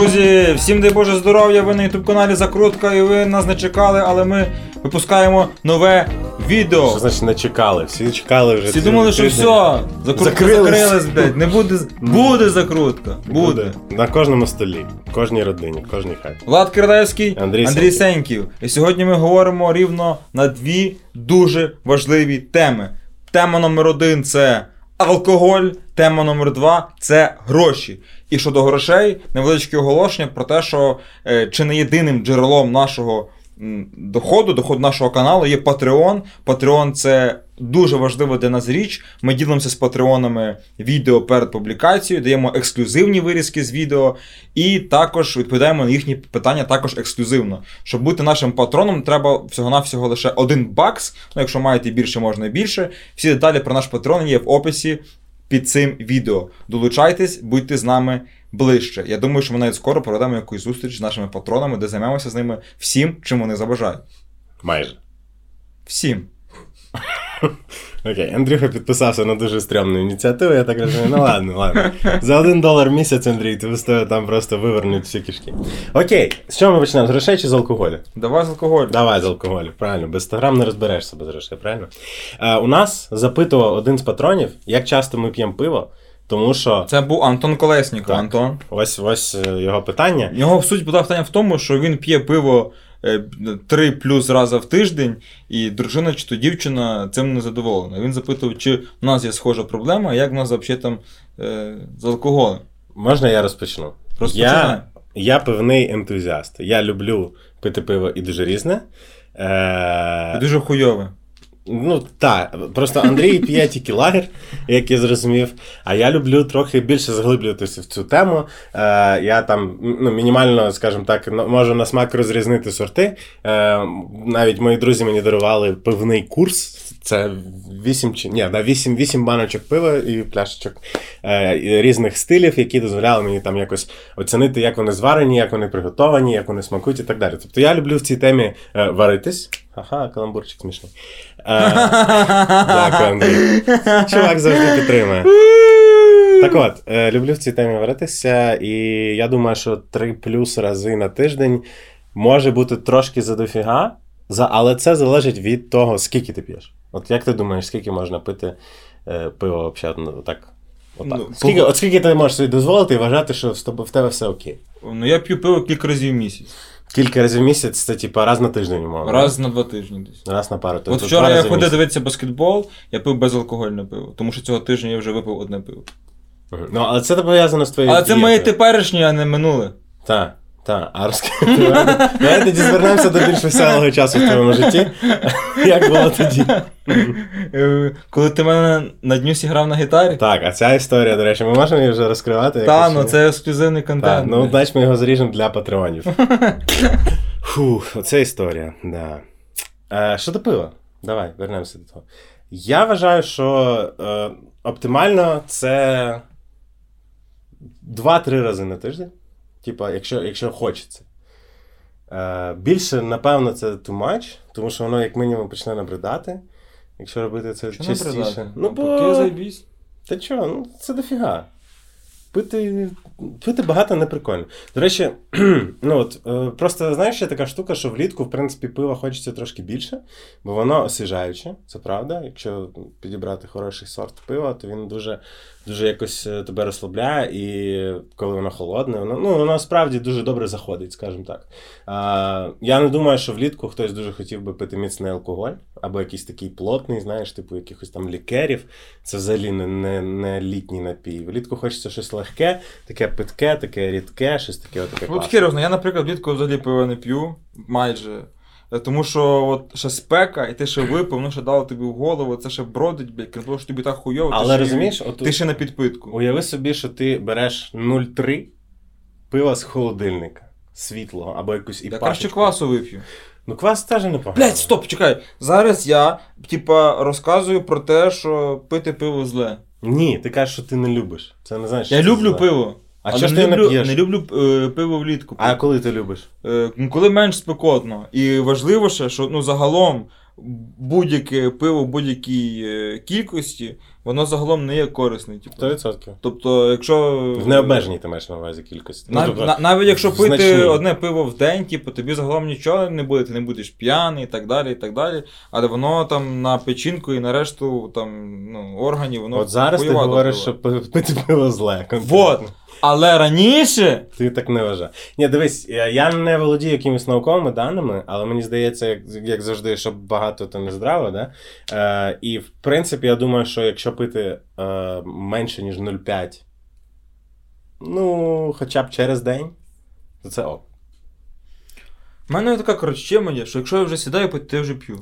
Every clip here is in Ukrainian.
Друзі, всім дай Боже здоров'я, ви на ютуб каналі Закрутка і ви нас не чекали, але ми випускаємо нове відео. Що значить не чекали? Всі чекали вже. Всі думали, що все, закрутка Закрились. закрилась, блядь. Не буде. Буде закрутка. Буде. На кожному столі, кожній родині, кожній хаті. Влад Кирлевський, Андрій Андрій Сеньків. І сьогодні ми говоримо рівно на дві дуже важливі теми. Тема номер один це алкоголь, тема номер два це гроші. І щодо грошей, невеличке оголошення про те, що е, чи не єдиним джерелом нашого доходу, доходу нашого каналу є Patreon. Patreon це дуже важлива для нас річ. Ми ділимося з патреонами відео перед публікацією, даємо ексклюзивні вирізки з відео, і також відповідаємо на їхні питання також ексклюзивно. Щоб бути нашим патроном, треба всього-навсього лише один бакс. Ну, якщо маєте більше, можна більше. Всі деталі про наш патрон є в описі під цим відео. Долучайтесь, будьте з нами ближче. Я думаю, що ми навіть скоро проведемо якусь зустріч з нашими патронами, де займемося з ними всім, чим вони забажають. Майже. Всім. Окей, Андрюха підписався на дуже стрьомну ініціативу, я так розумію. Ну ладно, ладно. За один долар в місяць, Андрій, ти тебе там просто вивернуть всі кишки. Окей, з чого ми почнемо? З грошей чи з алкоголю? Давай з алкоголю. Давай з алкоголю, правильно, без 100 грам не розберешся без грошей, правильно? Е, у нас запитував один з патронів, як часто ми п'ємо пиво, тому що Це був Антон Колесніков. Антон. ось ось е, його питання. Його суть була питання в тому, що він п'є пиво три плюс рази в тиждень, і дружина чи то дівчина цим не задоволена. Він запитував, чи в нас є схожа проблема, як в нас взагалі там е, з алкоголем. Можна я розпочну? Розпочинай. Я, я пивний ентузіаст. Я люблю пити пиво і дуже різне. Е, Дуже хуйове. Ну так, просто Андрій п'є тільки лагер, як я зрозумів. А я люблю трохи більше заглиблюватися в цю тему. Е, я там ну, мінімально, скажімо так, можу на смак розрізнити сорти. Е, навіть мої друзі мені дарували пивний курс. Це 8 чи ні, да, 8, 8 баночок пива і пляшечок е, різних стилів, які дозволяли мені там якось оцінити, як вони зварені, як вони приготовані, як вони смакують і так далі. Тобто я люблю в цій темі е, варитись. Ага, каламбурчик смішний. Дякую, Андрій. Чувак завжди підтримує. Так от, е, люблю в цій темі варитися, і я думаю, що 3 плюс рази на тиждень може бути трошки задофіга, за, але це залежить від того, скільки ти п'єш. От як ти думаєш, скільки можна пити е, пиво взагалі, ну, так? Отак. Ну, скільки, от скільки ти можеш собі дозволити і вважати, що в тебе все окей? Ну я п'ю пиво кілька разів в місяць. Кілька разів в місяць це типа раз на тиждень, умовно. Раз на два тижні десь. Раз на пару. От тобто вчора я ходив дивитися баскетбол, я пив безалкогольне пиво, тому що цього тижня я вже випив одне пиво. Ну, але це пов'язано з твоєю Але це моє теперішнє, а не минуле. Так, так. А розкажи. Давай тоді звернемося до більш веселого часу в твоєму житті. Як було тоді? Е, Коли ти мене на днюсі грав на гітарі? Так, а ця історія, до речі, ми можемо її вже розкривати? Та, ну це ексклюзивний Так, контент. ну, значить, ми його заріжемо для патреонів. Фух, оце історія, да. Е, що до пива? Давай, вернемося до того. Я вважаю, що е, оптимально це 2-3 рази на тиждень. Типа, якщо, якщо хочеться. Е, більше, напевно, це too much, тому що воно, як мінімум, почне набридати. Якщо робити це Що частіше. набридати? Ну, бо... Зайбісь. Та чого, ну це дофіга. Пити, пити багато не прикольно. До речі, ну от е, просто знаєш, є така штука, що влітку, в принципі, пива хочеться трошки більше, бо воно освіжаюче, це правда. Якщо підібрати хороший сорт пива, то він дуже, дуже якось е, тебе розслабляє, і коли воно холодне, воно, ну, воно справді дуже добре заходить, скажімо так. А, я не думаю, що влітку хтось дуже хотів би пити міцний алкоголь, або якийсь такий плотний, знаєш, типу якихось там лікерів. Це взагалі не, не, не літній напій. Влітку хочеться щось легке, таке питке, таке рідке, щось таке. От класне. херозно, я, наприклад, влітку взагалі пиво не п'ю, майже. Е, Тому що от ще спека, і ти ще випив, воно ще дало тобі в голову, це ще бродить, блядь, крім того, що тобі так хуйово. ти Але ще- розумієш, от Ти ще на підпитку. уяви собі, що ти береш 0,3 пива з холодильника. Світлого або якусь і Я краще квасу вип'ю. Ну, квас теж непогано. Блять, стоп, чекай. Зараз я, типа, розказую про те, що пити пиво зле. Ні, ти кажеш, що ти не любиш. Це не знаєш. Я люблю зле. пиво. А але чого ж ти не люблю, п'єш? не люблю е, пиво влітку. А коли ти любиш? Е, ну, коли менш спекотно. І важливо ще, що ну, загалом будь-яке пиво в будь-якій е, кількості, воно загалом не є корисне. Типу. 100%. Тобто, якщо. В необмеженій ти маєш на увазі кількості. Нав- Ну, тобто, на- навіть якщо пити значні. одне пиво в день, типу, тобі загалом нічого не буде, ти не будеш п'яний і так далі, і так далі. Але воно там на печінку і на решту там, ну, органів, воно От зараз ти говориш, впливає. що пи- пити пиво зле. конкретно. Вот. Але раніше. Ти так не вважаєш. Ні, дивись, я не володію якимись науковими даними, але мені здається, як, як завжди, що багато то не здраво, да? Е, і в принципі, я думаю, що якщо пити е, менше, ніж 0,5, ну, хоча б через день, то це ок. У мене така коротше є, що якщо я вже сідаю, пити, то я вже п'ю.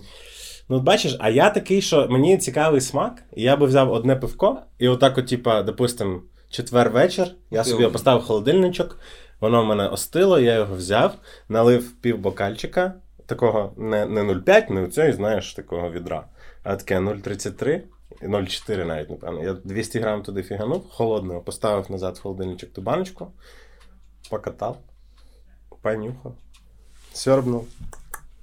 Ну, от бачиш, а я такий, що мені цікавий смак, і я би взяв одне пивко, і отак, от, типа, допустим, четвер вечір, я собі поставив холодильничок, воно в мене остило, я його взяв, налив пів бокальчика, такого не, не 0,5, не оцього, знаєш, такого відра, а таке 0,33. 0,4 навіть, напевно. Я 200 грам туди фіганув, холодного, поставив назад в холодильничок ту баночку, покатав, понюхав, сьорбнув.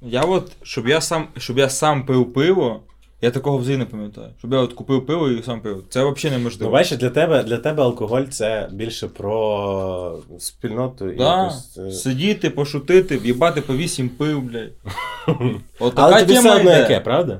Я от, щоб я сам, щоб я сам пив пиво, я такого взагалі не пам'ятаю. Щоб я от купив пиво і сам пив. Це взагалі Ну, неможливо. бачиш, для тебе, для тебе алкоголь це більше про спільноту і Да, якусь. е, сидіти, пошутити, в'їбати по вісім пив, блядь. От така Але тобі тема все одно йде. яке, правда?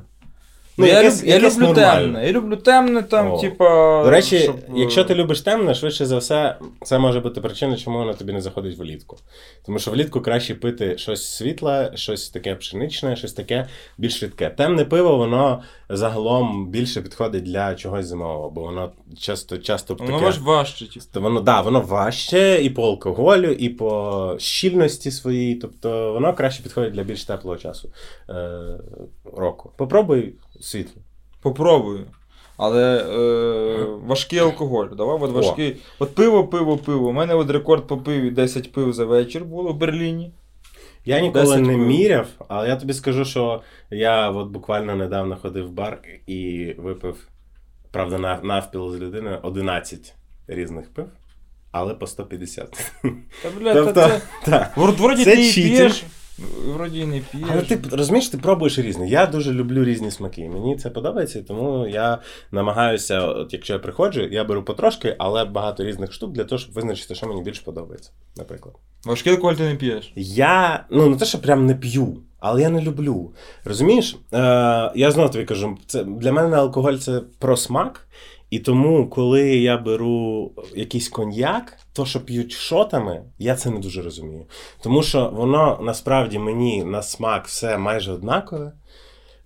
Ну, я, якесь- люб- я якесь люблю нормальне. темне. Я люблю темне, там, О. типа. До речі, щоб, е, якщо ти любиш темне, швидше за все, це може бути причина, чому воно тобі не заходить влітку. Тому що влітку краще пити щось світле, щось таке пшеничне, щось таке більш рідке. Темне пиво, воно загалом більше підходить для чогось зимового, бо воно часто часто Воно таке. важ важче, типу. То воно, да, воно важче і по алкоголю, і по щільності своїй. Тобто воно краще підходить для більш теплого часу е, року. Попробуй світло. Попробую. Але е, важкий алкоголь. Давай, от важкий. От пиво, пиво, пиво. У мене от рекорд по пиві 10 пив за вечір було в Берліні. Я ніколи не пив. міряв, але я тобі скажу, що я от буквально недавно ходив в бар і випив, правда, навпіл з людиною 11 різних пив, але по 150. Та, блядь, Тобто, та це... так. Вроді, ти п'єш. Вроді і не п'єш. Але ти розумієш, ти пробуєш різне. Я дуже люблю різні смаки. Мені це подобається, тому я намагаюся, от якщо я приходжу, я беру потрошки, але багато різних штук для того, щоб визначити, що мені більше подобається, наприклад. Важкий алкоголь ти не п'єш. Я ну не те, що прям не п'ю, але я не люблю. Розумієш? Е, я знову тобі кажу, це для мене алкоголь це про смак. І тому, коли я беру якийсь коньяк, то що п'ють шотами, я це не дуже розумію. Тому що воно насправді мені на смак все майже однакове.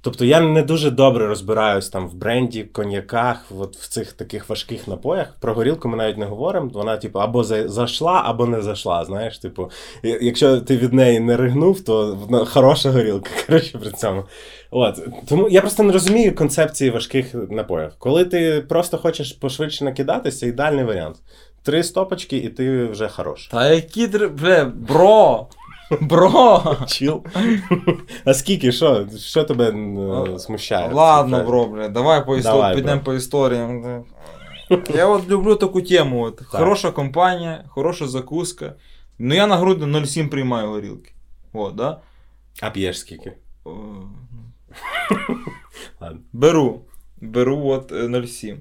Тобто я не дуже добре розбираюсь там в бренді, коньяках, от в цих таких важких напоях. Про горілку ми навіть не говоримо. Вона, типу, або зайшла, або не зайшла. Знаєш, типу, якщо ти від неї не ригнув, то вона хороша горілка. Коротше, при цьому. От тому я просто не розумію концепції важких напоїв. Коли ти просто хочеш пошвидше накидатися, ідеальний варіант. Три стопочки, і ти вже хорош. Та які др... бля, бро! Бро! Chill. А скільки, що? Що тебе е, смущає? Ладно, бро, бля, давай по Давай, історії, підемо по історіям. Я от люблю таку тему. От. Хороша компанія, хороша закуска. Ну я на грудь 0,7 приймаю горілки. От, да? А п'єш скільки? Ладно. Беру. Беру от е, 0,7.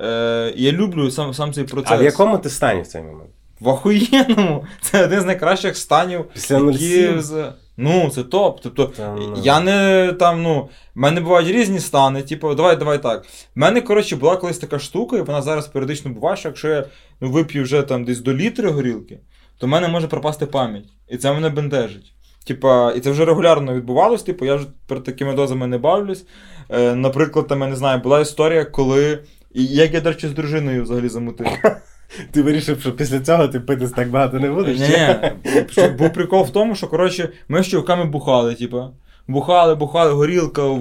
Е, я люблю сам, сам цей процес. А в якому ти стані в цей момент? В охуєнному. Це один з найкращих станів. Після які 0,7? з- Ну, це топ. Тобто, Та ну. я не там, ну, в мене бувають різні стани. Типу, давай, давай так. В мене, коротше, була колись така штука, і вона зараз періодично буває, що якщо я ну, вип'ю вже там десь до літри горілки, то в мене може пропасти пам'ять. І це мене бентежить. Типа, і це вже регулярно відбувалось, типу, я вже перед такими дозами не бавлюсь. Е, наприклад, там, я не знаю, була історія, коли. І як я, до речі, з дружиною взагалі замутив. Ти вирішив, що після цього ти пити так багато не будеш? Ні. Був прикол в тому, що коротше, ми з чуваками бухали, типа. Бухали, бухали, горілка, в,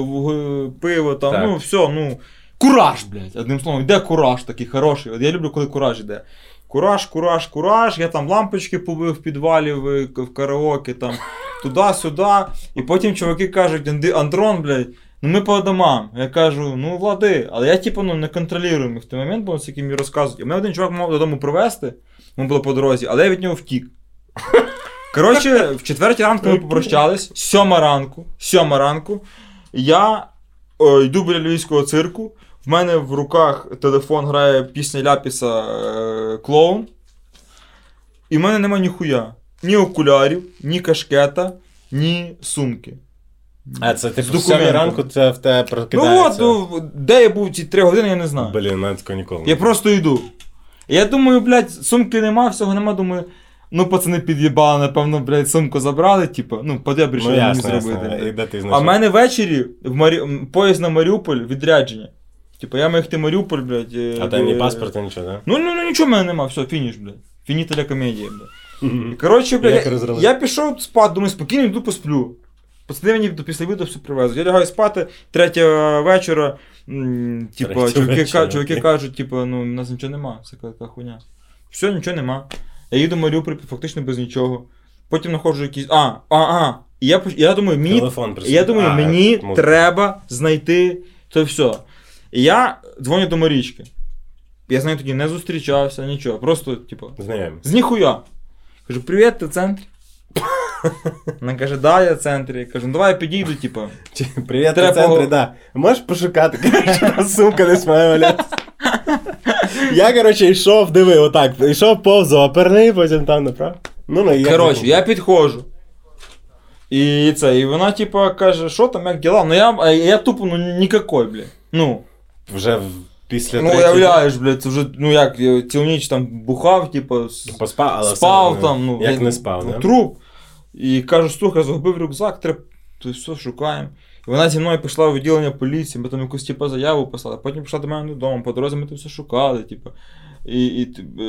в- пиво, там, Так. ну все, ну. Кураж, блядь. Одним словом, йде кураж такий хороший. От я люблю, коли кураж йде. Кураж, кураж, кураж. Я там лампочки побив в підвалі в, в караоке, там, туди-сюди. І потім чуваки кажуть, Андрон, блядь, ну ми по домам. Я кажу, ну влади, але я типу ну, не контролюю їх в той момент, бо яким мені розказують. Мене один чувак мав додому привезти, ми було по дорозі, але я від нього втік. Коротше, в четвертій ранку ми попрощались, сьома ранку, сьома ранку. Я о, йду біля львівського цирку. В мене в руках телефон грає пісня Ляпіса е, Клоун. І в мене нема ніхуя. Ні окулярів, ні кашкета, ні сумки. А це типу в сьомій ранку це в тебе Ну прокидається. от, ну, де я був ці три години, я не знаю. Блін, навіть такого ніколи. Я просто йду. Я думаю, блядь, сумки нема, всього нема, думаю. Ну, пацани під'їбали, напевно, блядь, сумку забрали, типу, ну, подебрі, що Ну мені ясно, зробити. ясно. Де ти А в мене ввечері в Марі... поїзд на Маріуполь відрядження. Типу, я їхати в Маріуполь, блядь. е, А тебе ні е, паспорта, нічого, так? Ну, ну, ну нічого в мене нема, все, фініш, блядь. Фінітеля комедія, блядь. Коротше, блядь, я, я пішов спати, думаю, спокійно йду посплю. Пацани мені до після відео все привезуть. Я лягаю спати, третя вечора. м, Типу, Третя чуваки, чуваки кажуть, типу, ну, у нас нічого нема, це така хуйня. Все, нічого нема. Я їду Маріуполь фактично без нічого. Потім знаходжу якісь. А, а, а. І я, я думаю, мені Телефон я думаю, А, мені музика. треба знайти це все. І я дзвоню до Марічки. Я з нею тоді не зустрічався, нічого. Просто, типу, з ніхуя. Кажу, привіт, ти в центрі? Вона каже, да, я в центрі. Я кажу, ну давай я підійду, типу. Привіт, в центрі, да. Можеш пошукати, коротше, сумка десь має валятися. Я, коротше, йшов, диви, отак, йшов повз оперний, потім там направо. Ну, ну, і я Коротше, я підходжу. І це, і вона, типу, каже, що там, як діла? Ну я, а я тупо, ну нікакой, блядь. Ну, Вже в- після ну третьої- уявляєш, блядь, це вже, ну як, я цілу ніч там бухав, типу, Поспав, але спав все, там, ну, Як я- не спав, ну, да? труп. І кажу, слухай, загубив рюкзак, треба, то все шукаємо. І вона зі мною пішла в відділення поліції, ми там якусь типу, заяву писали, потім пішла до мене додому, по дорозі ми там все шукали, типу. І, і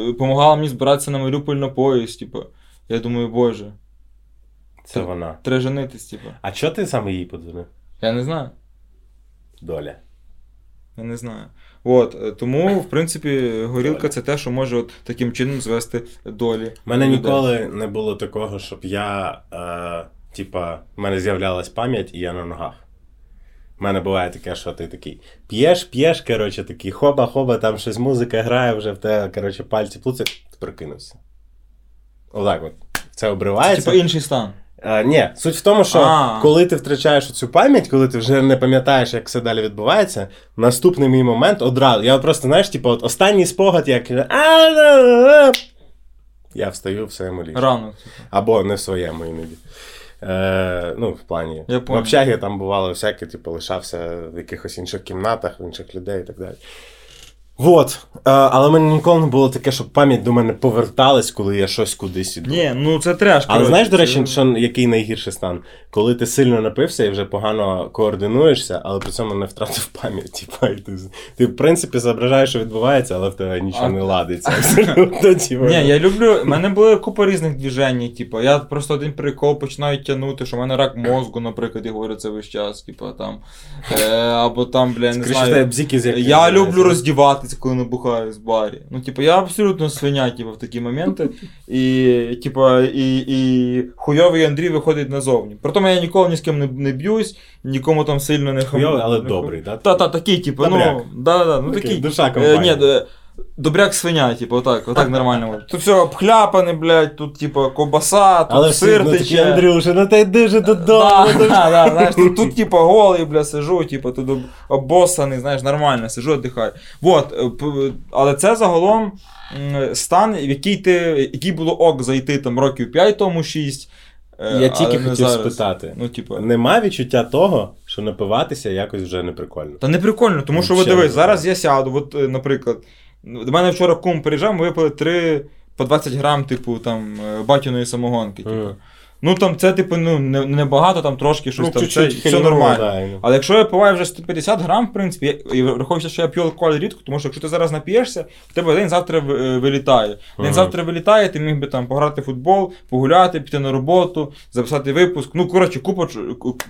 допомагала мені збиратися на Маріуполь на поїзд, типу. Я думаю, боже, Це вона. треба женитись, типу. А чого ти саме їй подзвонив? Я не знаю. Доля. Я не знаю. От, е, тому, в принципі, горілка це те, що може от таким чином звести долі. У мене ніколи не було такого, щоб я, е, типа, в мене з'являлась пам'ять і я на ногах. У мене буває таке, що ти такий п'єш, п'єш, коротше, такий хоба-хоба, там щось музика грає, вже в тебе, коротше, пальці плуцять, ти прокинувся. Отак от. Це обривається. Типа інший стан. Е, ні, суть в тому, що А. коли ти втрачаєш цю пам'ять, коли ти вже не пам'ятаєш, як все далі відбувається, наступний мій момент одразу. Я просто, знаєш, типу, от останній спогад, як. Я встаю в своєму ліжку. Ранок. типу. Або не в своєму іноді. Е, ну, в плані. Я в понял. общагі там бувало всяке, типу, лишався в якихось інших кімнатах, в інших людей і так далі. Вот. Е, але в мене ніколи не було таке, щоб пам'ять до мене поверталась, коли я щось кудись іду. Ні, ну це треш. Але знаєш, до речі, що, який найгірший стан? Коли ти сильно напився і вже погано координуєшся, але при цьому не втратив пам'ять. Типа, і ти, ти, в принципі, зображаєш, що відбувається, але в тебе нічого А- не ладиться. Абсолютно, типу. Ні, я люблю. У мене були купа різних движень, типу. Я просто один прикол починаю тягнути, що в мене рак мозку, наприклад, і говорю це весь час, типу, там. Е, або там, бля, не знаю. Я люблю роздіватися, коли набухаю в барі. Ну, типу, я абсолютно свиня, типу, в такі моменти. І, типу, і, і хуйовий Андрій виходить назовні. Притом я ніколи ні з ким не, не б'юсь, нікому там сильно не хамлю. Хуйовий, але не добрий, так? Та, та, такий, типу, Добряк. ну, да, да, ну такий. душа Е, ні, добряк свиня, типу, отак, отак нормально. Тут все обхляпане, блядь, тут, типу, ковбаса, тут Але сир все, ну, тече. Андрюша, ну ти дуже додому. Да, ну, да, да, знаєш, тут, тут типу голий, бля, сижу, типу, тут об- обоссаний, знаєш, нормально, сижу, віддихаю. Вот, е, п- але це загалом м, стан, в який ти, який було ок зайти там років 5 тому 6. е, Я тільки хотів зараз. спитати. Ну, типу. Нема відчуття того, що напиватися якось вже не прикольно. Та не прикольно, тому що ви Взагалі дивись, зараз я сяду, от, е, наприклад, до мене вчора кум приїжджав, ми випили три по 20 грам, типу, там, е, батіної самогонки. Типу. Ну там це, типу, ну, не, не багато, там трошки щось Ну, там. це, все нормально. да, Але якщо я пиваю вже 150 грам, в принципі, я- і враховуючи, що я п'ю алкоголь рідко, тому що якщо ти зараз нап'єшся, в тебе день завтра е, вилітає. День Ага. завтра вилітає, ти міг би там пограти в футбол, погуляти, піти на роботу, записати випуск. Ну, коротше, купа,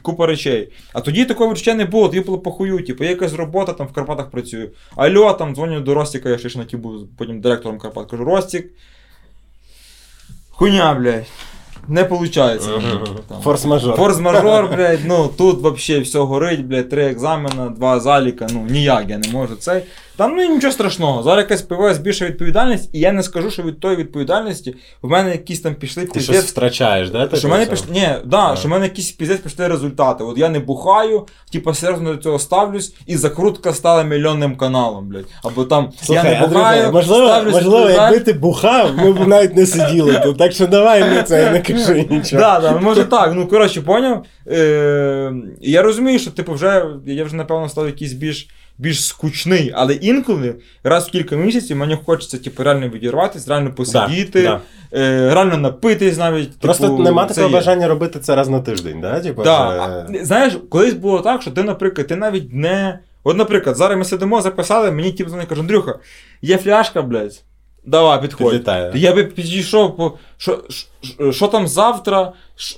купа речей. А тоді такого відчуття не було, тоді було похую, типу, є якась робота там в Карпатах працюю. Алло, там дзвоню до Ростіка, я ще ж на ті був потім директором Карпат. Кажу, Ростік. Хуйня, блядь. Не виходить. Форс-мажор. Форс-мажор, блядь, ну тут вообще все горить, блядь, три екзамена, два заліка, ну ніяк я не можу цей. Там ну нічого страшного. Зараз якась появилась більша відповідальність, і я не скажу, що від тої відповідальності в мене якісь там пішли Ти щось втрачаєш, да? що в мене пішли, ні, да, що в мене якісь піздець пішли результати. От я не бухаю, типу серйозно до цього ставлюсь, і закрутка стала мільйонним каналом, блядь. Або там Слухай, я не бухаю, можливо, ставлюсь можливо, якби ти бухав, ми б навіть не сиділи тут. Так що давай не це не кажи нічого. Да, да, ну, може так. Ну, коротше, поняв. Е, я розумію, що типу, вже я вже напевно став якийсь більш. Більш скучний, але інколи раз в кілька місяців мені хочеться типу, реально відірватися, реально посидіти, да. Е, реально напитись навіть. Просто типу, нема такого є. бажання робити це раз на тиждень, да? Типу, Да. вже- А, знаєш, колись було так, що ти, наприклад, ти навіть не. От, наприклад, зараз ми сидимо, записали, мені тіп дзвонить, каже, Андрюха, є фляжка, блядь. Давай, підходь. Підлітає. Я би підійшов, по що, що, що там завтра.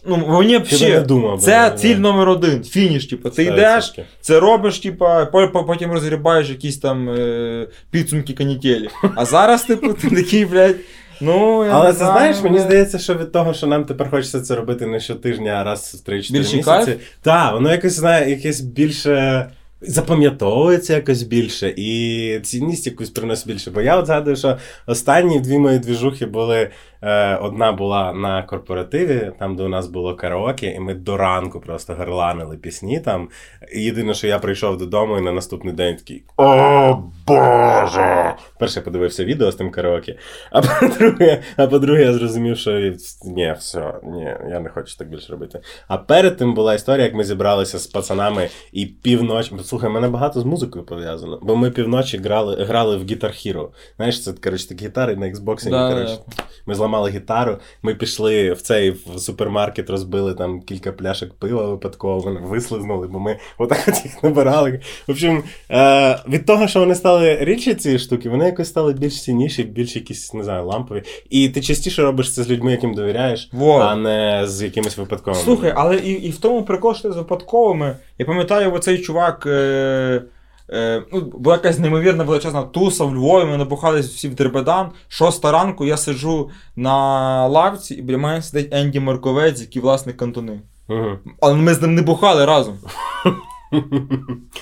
Ну, мені взагалі, думав. це да, ціль да. номер один, фініш, типу. Ти 100%. йдеш, це робиш, по- потім розгрібаєш якісь там е, підсумки канітелі. А зараз, типу, ти такий, блядь. Ну, я Але не ти знаю, знаєш, мені здається, що від того, що нам тепер хочеться це робити не щотижня, а раз в 3-4 місяці. Так, воно якось знає, якесь більше. Запам'ятовується якось більше і цінність якусь приносить більше. Бо я от згадую, що останні дві мої двіжухи були. Е, одна була на корпоративі, там, де у нас було караоке, і ми до ранку просто горланили пісні там. І єдине, що я прийшов додому і на наступний день такий О Боже! Перше я подивився відео з тим караоке. А по-друге, а по-друге, я зрозумів, що ні, все, ні, я не хочу так більше робити. А перед тим була історія, як ми зібралися з пацанами і півночі. Слухай, мене багато з музикою пов'язано. Бо ми півночі грали, грали в Guitar Hero. Знаєш, це коротше такі гітари на Xbox. Да, коротше. Ми зламали гітару, ми пішли в цей в супермаркет, розбили там кілька пляшок пива випадково, вони вислизнули, бо ми отак от їх набирали. В общем, е, від того, що вони стали рідші ці штуки, вони якось стали більш цінніші, більш якісь, не знаю, лампові. І ти частіше робиш це з людьми, яким довіряєш, Во. а не з якимись випадковими. Слухай, але і, і в тому прикол, що ти з випадковими. Я пам'ятаю, оцей чувак. Е, е, ну, була якась неймовірна величезна туса в Львові, ми набухались всі в Дербедан. Шоста ранку я сиджу на лавці, і біля мене сидить Енді Марковець, який власник кантони. Угу. Але ми з ним не бухали разом.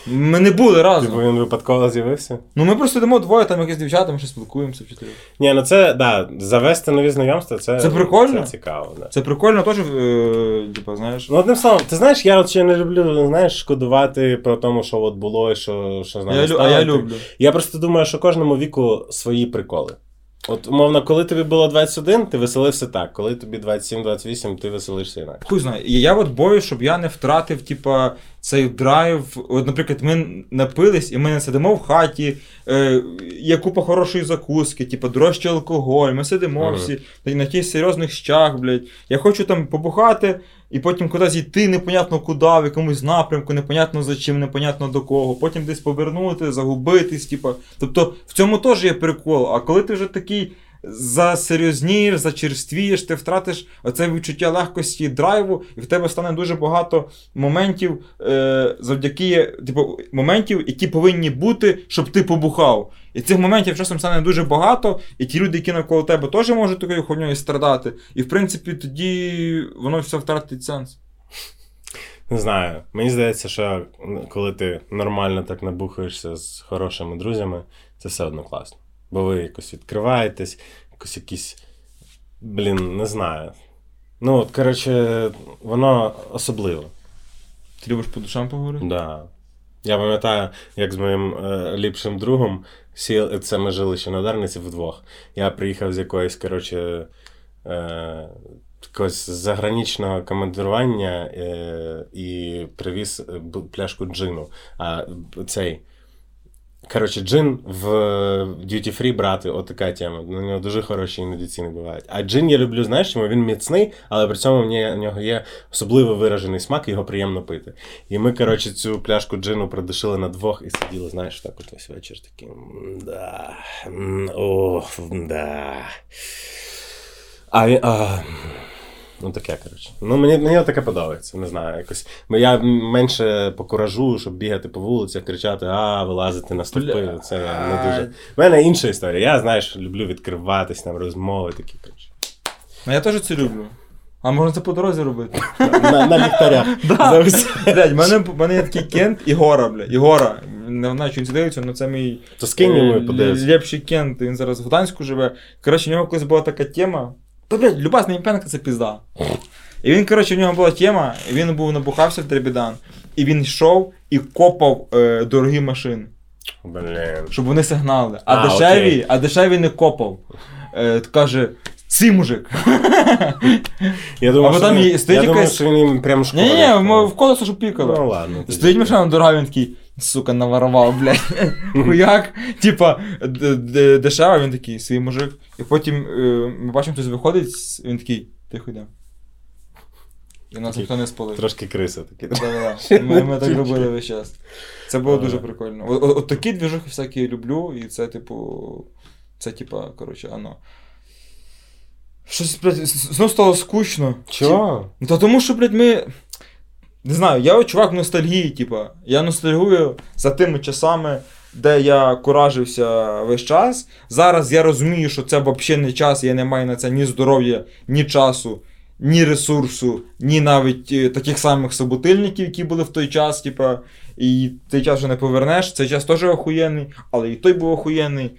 Ми не були разом. Типу він випадково з'явився? Ну ми просто йдемо двоє, там якісь дівчата, ми ще спілкуємося в чотири. Ні, ну це да, завести нові знайомства, це, Це прикольно. Це цікаво, да. Це прикольно теж, е, типу, знаєш. Ну, одним словом, ти знаєш, я от ще не люблю, знаєш, шкодувати про тому, що от було і що, що з я, лю- а я люблю. Я просто думаю, що кожному віку свої приколи. От, умовно, коли тобі було 21, ти веселився так. Коли тобі 27-28, ти веселишся інакше. Хуй знає. Я от боюсь, щоб я не втратив, типа, цей драйв. От, наприклад, ми напились, і ми не сидимо в хаті, е, є купа хорошої закуски, типа, дорожчий алкоголь, ми сидимо Ага. всі на, якихось серйозних щах, блядь. Я хочу там побухати і потім кудись йти, непонятно куди, в якомусь напрямку, непонятно за чим, непонятно до кого. Потім десь повернути, загубитись, типа. Тобто в цьому теж є прикол. А коли ти вже такий засерйознієш, зачерствієш, ти втратиш оце відчуття легкості, драйву, і в тебе стане дуже багато моментів, е, завдяки типу, моментів, які повинні бути, щоб ти побухав. І цих моментів часом стане дуже багато, і ті люди, які навколо тебе, теж можуть такою хуйньою страдати. І в принципі тоді воно все втратить сенс. Не знаю. Мені здається, що коли ти нормально так набухаєшся з хорошими друзями, це все одно класно. Бо ви якось відкриваєтесь, якось якісь. Блін, не знаю. Ну, от, коротше, воно особливо. Ти любиш по душам поговорити? Да. Я пам'ятаю, як з моїм е, ліпшим другом сіл, це ми жили ще на Дарниці вдвох. Я приїхав з якоїсь, коротше, е, якогось заграничного командирування е, і привіз е, пляшку джину. А цей. Коротше, джин в Duty Free брати, отака тема. На нього дуже хороші іноді ціни бувають. А джин я люблю, знаєш, чому він міцний, але при цьому в нього є особливо виражений смак, його приємно пити. І ми, коротше, цю пляшку джину продушили на двох і сиділи, знаєш, так от весь вечір такий. Да. Ох, да. А, а, ну таке, коротше. Ну, мені, мені таке подобається, не знаю. якось. Бо Я менше по куражу, щоб бігати по вулицях, кричати, а, вилазити на стовпи. Бля. Це не дуже. У мене інша історія. Я, знаєш, люблю відкриватись, там розмови такі, коротше. Ну я теж це люблю. А можна це по дорозі робити? На, на ліхтарях. Да. В мене, є такий кент Ігора, блядь. Ігора. не знаю, чи він дивиться, але це мій То скинь йому е, і подивись. Кент, він зараз в Гданську живе. Коротше, в нього колись була така тема. Та, блядь, люба знайомпенка це пізда. І він, коротше, в нього була тема, і він був набухався в Дребідан, і він йшов і копав е, дорогі машини, Блін. щоб вони сигнали. А, А, дешеві, окей. а дешеві не копав. Е, каже, цей мужик. Я думав, Або що там він- стоїть я думав, якась- що він їм прям шкода. Ні, ні, ми в колесо ж пікали. Ну ладно. Стоїть машина дорога, він такий, сука, наворував, блядь. Хуяк. Типа, д- д- він такий, свій мужик. І потім е, ми бачимо, хтось виходить, він такий, тихо йде. І нас ніхто не спалив. Трошки криса такі. Ми, ми так робили весь час. Це було дуже прикольно. От, такі двіжухи всякі люблю, і це, типу, це, типа, коротше, ано. Щось, блядь, з- знов стало скучно. Чого? Ну, Та тому що, блядь, ми. Не знаю, я чувак ностальгії, типа. Я ностальгую за тими часами, де я куражився весь час. Зараз я розумію, що це взагалі не час, я не маю на це ні здоров'я, ні часу, ні ресурсу, ні навіть е, таких самих собутильників, які були в той час, типа. І цей час вже не повернеш. Цей час теж охуєнний, але і той був охуєнний.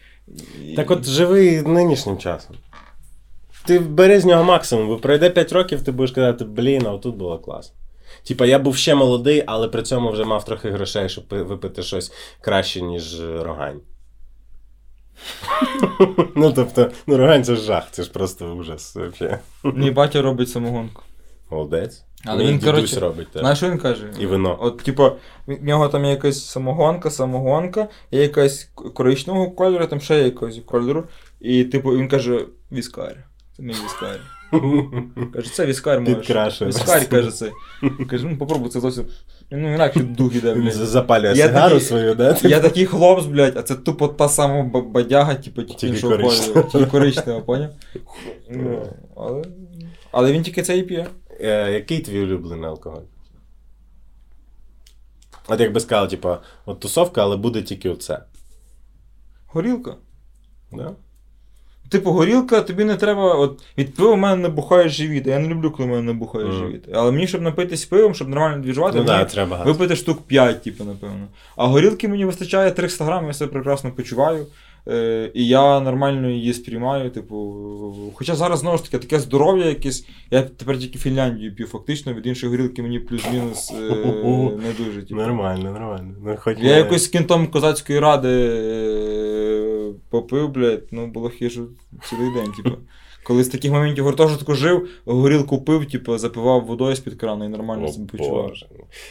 Так от живи нинішнім часом. Ти бери з нього максимум, бо пройде 5 років, ти будеш казати, блін, а тут було класно. Типа, я був ще молодий, але при цьому вже мав трохи грошей, щоб випити щось краще, ніж е, рогань. ну, тобто, ну, рогань це ж жах, це ж просто ужас. Мій батя робить самогонку. Молодець. Але Мій він, коротше, робить так. Знаєш, що він каже? І вино. От, типа, в нього там є якась самогонка, самогонка, є якась коричневого кольору, там ще є якогось кольору. І, типу, він каже, віскар. Це не віскар. Каже, це віскар можеш. Підкрашує Віскар, каже це. Каже, ну попробуй, це зовсім. Ну, інакше дух іде, блядь. запалює Я сигару такий- свою, да? Я такий хлопець, блядь, а це тупо та сама бадяга, типу, тільки іншого коричнева. Тільки коричнева, поняв? Ну, але... але він тільки це і п'є. Е, який твій улюблений алкоголь? От якби сказав, типа, от тусовка, але буде тільки оце. Горілка. Да? Типу, горілка, тобі не треба. От від пива в мене набухає живіт. Я не люблю, коли в мене набухає Мгм. живіт. Але мені, щоб напитись пивом, щоб нормально двіжувати, Ну мені треба випити штук 5, типу, напевно. А горілки мені вистачає 300 грамів, я себе прекрасно почуваю. Е, і я нормально її сприймаю. Типу, хоча зараз знову ж таки таке здоров'я якесь. Я тепер тільки Фінляндію п'ю, фактично, від іншої горілки мені плюс-мінус е, не дуже. Типу. Нормально, нормально. Ну, хоч Я не- якось з кінтом козацької ради е, попив, блядь, ну було хижу цілий день, типу. Коли з таких моментів гуртожитку жив, горілку пив, типу, запивав водою з-під крана і нормально О, себе почував. Боже.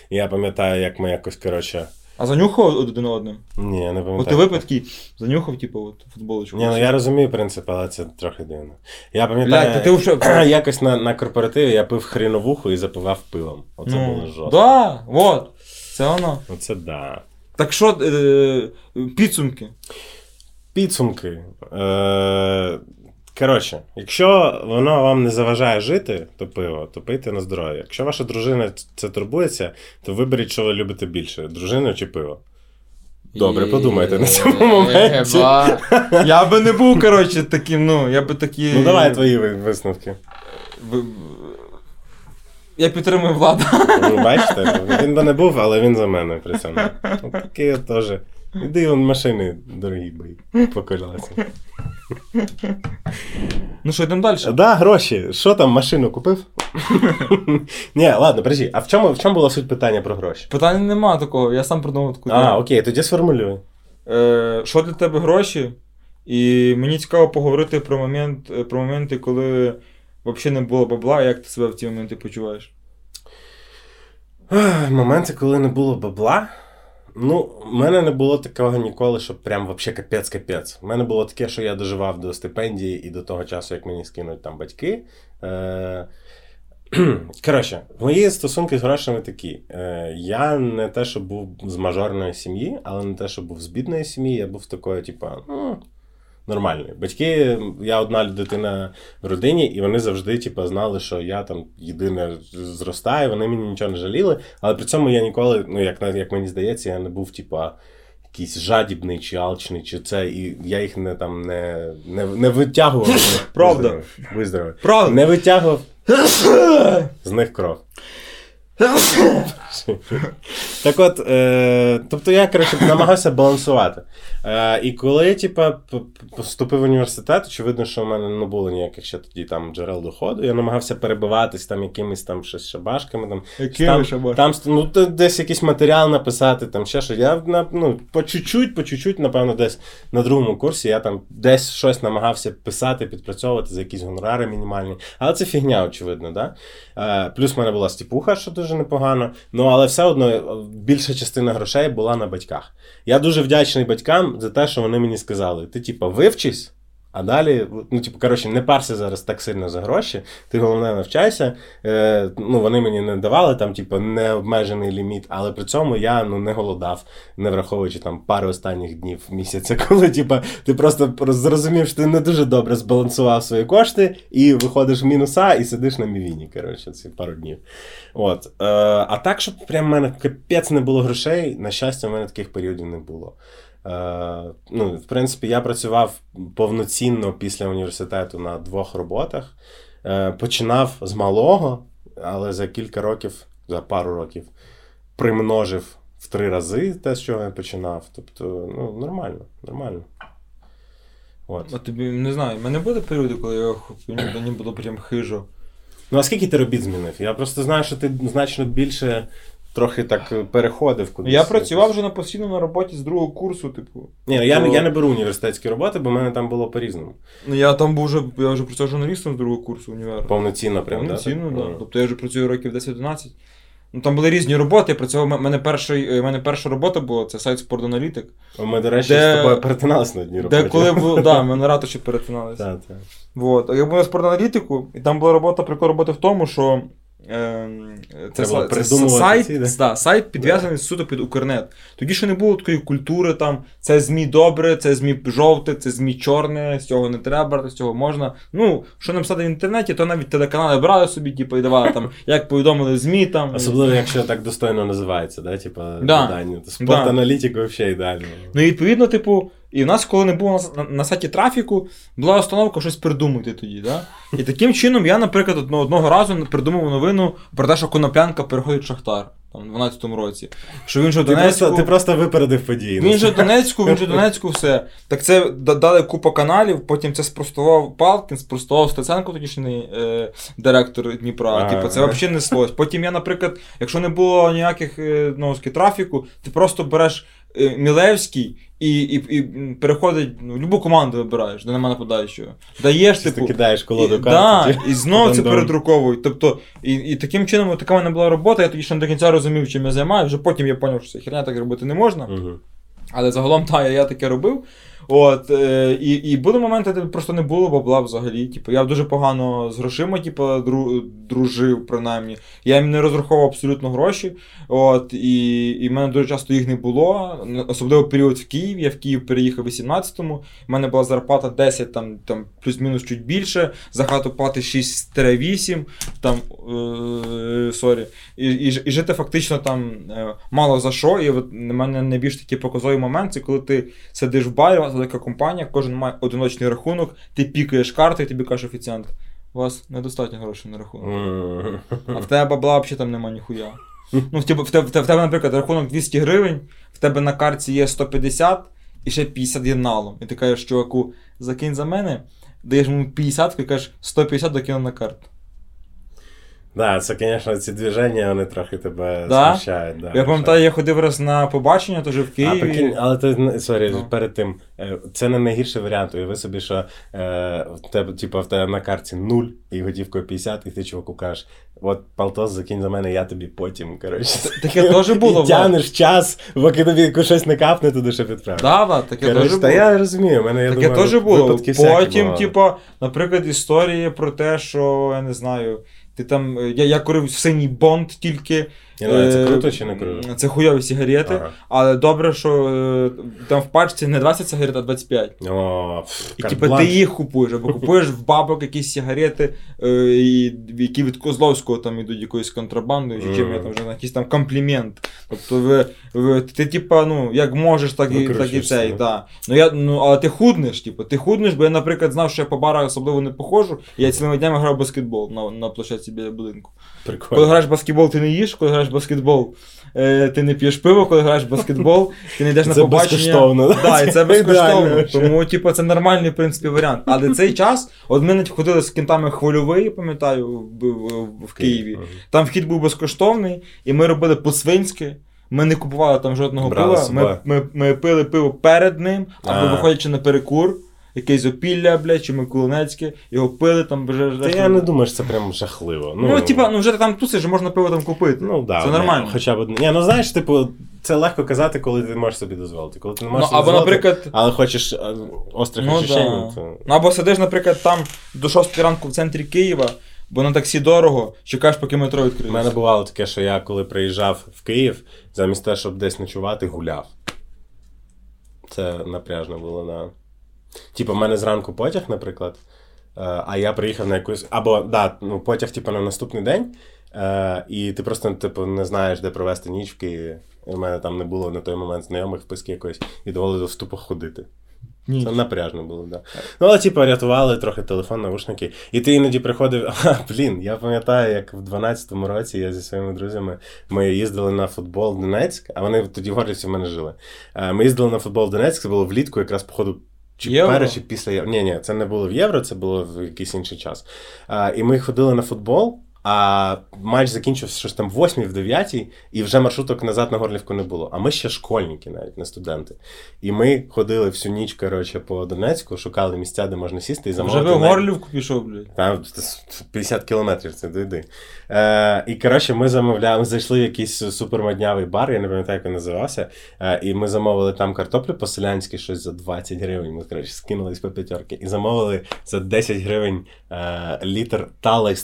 Я пам'ятаю, як ми якось, коротше. А занюхав один одним? Ні, я не От ти випадки занюхав, типу, от, футболочку. Ні, ну я розумію принцип, але це трохи дивно. Я пам'ятаю, Блядь, та ти вже- якось на, на корпоративі я пив хріновуху і запивав пивом. Оце ну, було жорстко. Да, от, це воно. Оце да. Так що, е, підсумки. Підсумки. Е, коротше, якщо воно вам не заважає жити, то пиво, то пийте на здоров'я. Якщо ваша дружина це турбується, то виберіть, що ви любите більше: дружину чи пиво. Добре, подумайте на цьому моменті. Я би не був, коротше, таким, ну, я би такі. Ну давай твої висновки. Я підтримую владу. Ну, бачите, він би не був, але він за мене при цьому. От такий теж. Іди вон машини дорогі бий, по колесам. Ну що, йдемо далі? Да, гроші. Що там, машину купив? Ні, ладно, подожди, а в чому, в чому була суть питання про гроші? Питання нема такого, я сам придумав таку А, тему. окей, тоді сформулюй. Е, Що для тебе гроші? І мені цікаво поговорити про момент, про моменти, коли взагалі не було бабла, як ти себе в ті моменти почуваєш? Моменти, коли не було бабла. Ну, в мене не було такого ніколи, що прям вообще капець-капець. У мене було таке, що я доживав до стипендії і до того часу, як мені скинуть там батьки. Е- Коротше, мої стосунки з грошами такі. Е, я не те, що був з мажорної сім'ї, але не те, що був з бідної сім'ї, я був такою, типу, ну, нормальною. Батьки, я одна дитина в родині, і вони завжди, типа, знали, що я там єдине зростаю, вони мені нічого не жаліли, але при цьому я ніколи, ну, як, як мені здається, я не був, типа. Якийсь жадібний чи алчний, чи це, і я їх не там не, не, не витягував. Правда. Виздоровів. Правда? Не витягував з них кров. Так от, е, тобто я коротше, намагався балансувати. Е, і коли типа, поступив в університет, очевидно, що в мене не було ніяких ще тоді там джерел доходу. Я намагався перебиватись там якимись там щось шабашками. Там, там, там ну, десь якийсь матеріал написати, там ще що. Я ну, по чуть-чуть, по чуть-чуть, напевно, десь на другому курсі я там десь щось намагався писати, підпрацьовувати за якісь гонорари мінімальні. Але це фігня, очевидно, да? Е, плюс в мене була стіпуха, що дуже непогано. Ну, але все одно е, більша частина грошей була на батьках. Я дуже вдячний батькам за те, що вони мені сказали: ти, типа, вивчись. А далі, ну, типу, коротше, не парся зараз так сильно за гроші, ти головне навчайся. Е, ну, вони мені не давали там, типу, необмежений ліміт, але при цьому я ну, не голодав, не враховуючи там пару останніх днів місяця, коли типу, ти просто зрозумів, що ти не дуже добре збалансував свої кошти, і виходиш в мінуса і сидиш на мівіні, коротше, ці пару днів. От. Е, а так, щоб прям в мене капець не було грошей, на щастя, в мене таких періодів не було. Е, ну, в принципі, я працював повноцінно після університету на двох роботах. Е, починав з малого, але за кілька років, за пару років, примножив в три рази те, з чого я починав. Тобто, ну, нормально, нормально. От. А тобі не знаю, в мене буде періоди, коли я мені було прям хижо. Ну, а скільки ти робіт змінив? Я просто знаю, що ти значно більше трохи так переходив кудись. Я працював вже на постійно на роботі з другого курсу, типу. Ні, ну, я, то- я не беру університетські роботи, бо в мене там було по-різному. Ну я там був вже, я вже працював журналістом з другого курсу універу. Повноцінно прям, Повноцінно, так? да. Ну. Тобто я вже працюю років 10-11. Ну там були різні роботи. Я працював. У мене перший, е, мене перша робота була, це сайт Спортаналітик. Ми, до речі, Де- з тобою перетиналися на одній роботі. Де коли був, да, ми на ратуші перетиналися. Так, так. Вот. А я був на спортаналітику, і там була робота, прикол роботи в тому, що. Е, це, сайт, ці, да? да, сайт підв'язаний суто під Укрнет. Тоді ще не було такої культури, там це ЗМІ добре, це ЗМІ жовте, це ЗМІ чорне, з цього не треба з цього можна. Ну, що написати в інтернеті, то навіть телеканали брали собі, типу, і давали там, як повідомили ЗМІ там. Особливо, якщо так достойно називається, да? Типа Да. Спорт-аналітик взагалі ідеально. Ну і відповідно, типу, і в нас, коли не було на, на, на сайті трафіку, була установка щось придумати тоді. Да? І таким чином я, наприклад, одно- одного разу придумав новину про те, що Коноплянка переходить в Шахтар там, в 12-му році. Що він же в Ти Донецьку. просто, ти просто випередив події. Він же в Донецьку, він же в Донецьку все. Так це дали купа каналів, потім це спростував Палкін, спростував Стеценко, тодішній е, директор Дніпра. Типу, це взагалі неслось. Потім я, наприклад, якщо не було ніяких е, ну, трафіку, ти просто береш Мілевський і, і, і переходить, ну, любу команду вибираєш, де нема нападаючого. Даєш, Ти типу. кидаєш колоду І, да, і знов це передруковують. Тобто, і, і таким чином така в мене була робота, я тоді ще не до кінця розумів, чим я займаюся. Вже потім я зрозумів, що херня так робити не можна. Угу. Але загалом, так, я, я таке робив. От, е, і, і були моменти, де просто не було бабла взагалі. Типу, я дуже погано з грошима, типу, дру, дружив, принаймні. Я їм не розраховував абсолютно гроші. От, і, і в мене дуже часто їх не було. Особливо період в Києві. Я в Київ переїхав в 18-му. У мене була зарплата 10, там, там плюс-мінус чуть більше. За хату плати 6-8, там, е, sorry. І, і, і жити фактично там е, мало за що. І от на мене найбільш такий показовий момент, це коли ти сидиш в барі, велика компанія, кожен має одиночний рахунок, ти пікаєш карти, і тобі каже офіціант. У вас недостатньо грошей на рахунок. А в тебе бабла взагалі там нема ніхуя. Ну, в тебе, в, тебе, в тебе, наприклад, рахунок 200 гривень, в тебе на карті є 150 і ще 50 є налом. І ти кажеш, чуваку, закинь за мене, даєш йому 50 і кажеш 150 докинув на карту. Да, це, звісно, ці движення, вони трохи тебе Да? смущають. Да, Я пам'ятаю, я ходив раз на побачення, теж в А, Києві. прикинь, але ти не- sorry, Ну. перед тим. е, Це не найгірший варіант. Уяви собі, що е, в тебе, типу, в тебе на карті 0 і готівкою 50, і ти чуваку кажеш, от Палтос, закинь за мене, я тобі потім. Коротше. Таке теж було, І Влад. тягнеш час, поки тобі щось не капне, туди ще підправиш. Да, таке теж було. та я розумію, в мене я Таке думаю, теж було. Потім, типа, наприклад, історії про те, що я не знаю. Ти там, е, я, я курив синій бонд тільки, не знаю, це Е, круто чи не круто? Це хуйові сигарети, Ага. але добре, що е, там в пачці не 20 сигарет, а 25. О, пф, І типу ти їх купуєш, або купуєш в бабок якісь сигарети, е, які від Козловського там ідуть якоюсь контрабандою, чи чим я там вже на якийсь там комплімент. Тобто ви, ви ти, типа, ну, як можеш, так і, так і цей. да. Ну, я, ну, але ти худнеш, типу, ти худнеш, бо я, наприклад, знав, що я по барах особливо не походжу, і я цілими днями грав баскетбол на, на площадці біля будинку. Коли граєш баскетбол, ти не їш, коли граєш в баскетбол, е, ти не п'єш пиво, коли граєш в баскетбол, ти не йдеш на Це побачення. безкоштовно, да? І це безкоштовно. Тому, типу, це нормальний, в принципі, варіант. Але цей час, от ми навіть ходили з кінтами хвильовий, пам'ятаю, в, в, в Києві. Там вхід був безкоштовний, і ми робили по-свинськи. Ми не купували там жодного Брали пива. Ми, ми, ми пили пиво перед ним, або виходячи на перекур, якесь опілля, блядь, чи Миколинецьке, його пили там вже. Та я не думаю, що це прям жахливо. Ну, ну типа, ну вже ти там тусиш, можна пиво там купити. Ну, да, Це ну, нормально. Хоча б. Ні, ну знаєш, типу, це легко казати, коли ти можеш собі дозволити. Коли ти не Ну, можеш собі або, дозволити, наприклад, але хочеш е, острих ну, ощущень, да. то... ну або сидиш, наприклад, там до 6 ранку в центрі Києва, бо на таксі дорого, чекаєш, поки метро У мене бувало таке, що я коли приїжджав в Київ, замість того, щоб десь ночувати, гуляв. Це напряжно було, да. Типу, в мене зранку потяг, наприклад, е, а я приїхав на якусь. Або да, ну, потяг, типу, на наступний день, е, і ти просто типу, не знаєш, де провести ніч в Києві. І в мене там не було на той момент знайомих в списку якоїсь, і доводилось тупо ходити. Ні. Це напряжно було, да. Ну, але типу, рятували трохи телефон, навушники. І ти іноді приходив. А, блін, я пам'ятаю, як в 12-му році я зі своїми друзями ми їздили на футбол в Донецьк, а вони тоді в Горлівці в мене жили. Е, Ми їздили на футбол в Донецьк, це було влітку, якраз походу. Чи Євро? перед, чи після євро. Ні, ні, це не було в євро, це було в якийсь інший час. А, і ми ходили на футбол, а матч закінчився щось там в 8 в 9 і вже маршруток назад на Горлівку не було. А ми ще школьники, навіть не студенти. І ми ходили всю ніч, коротше, по Донецьку, шукали місця, де можна сісти і Вже замовити. би в Горлівку пішов, блядь. Там 50 кілометрів це дойди. Е, і коротше, ми замовляли, ми зайшли в якийсь супермоднявий бар, я не пам'ятаю, як він називався. Е, і ми замовили там картоплю по-селянськи щось за 20 гривень. Ми, коротше, скинулись по п'ятерки. І замовили за 10 гривень е, літр талої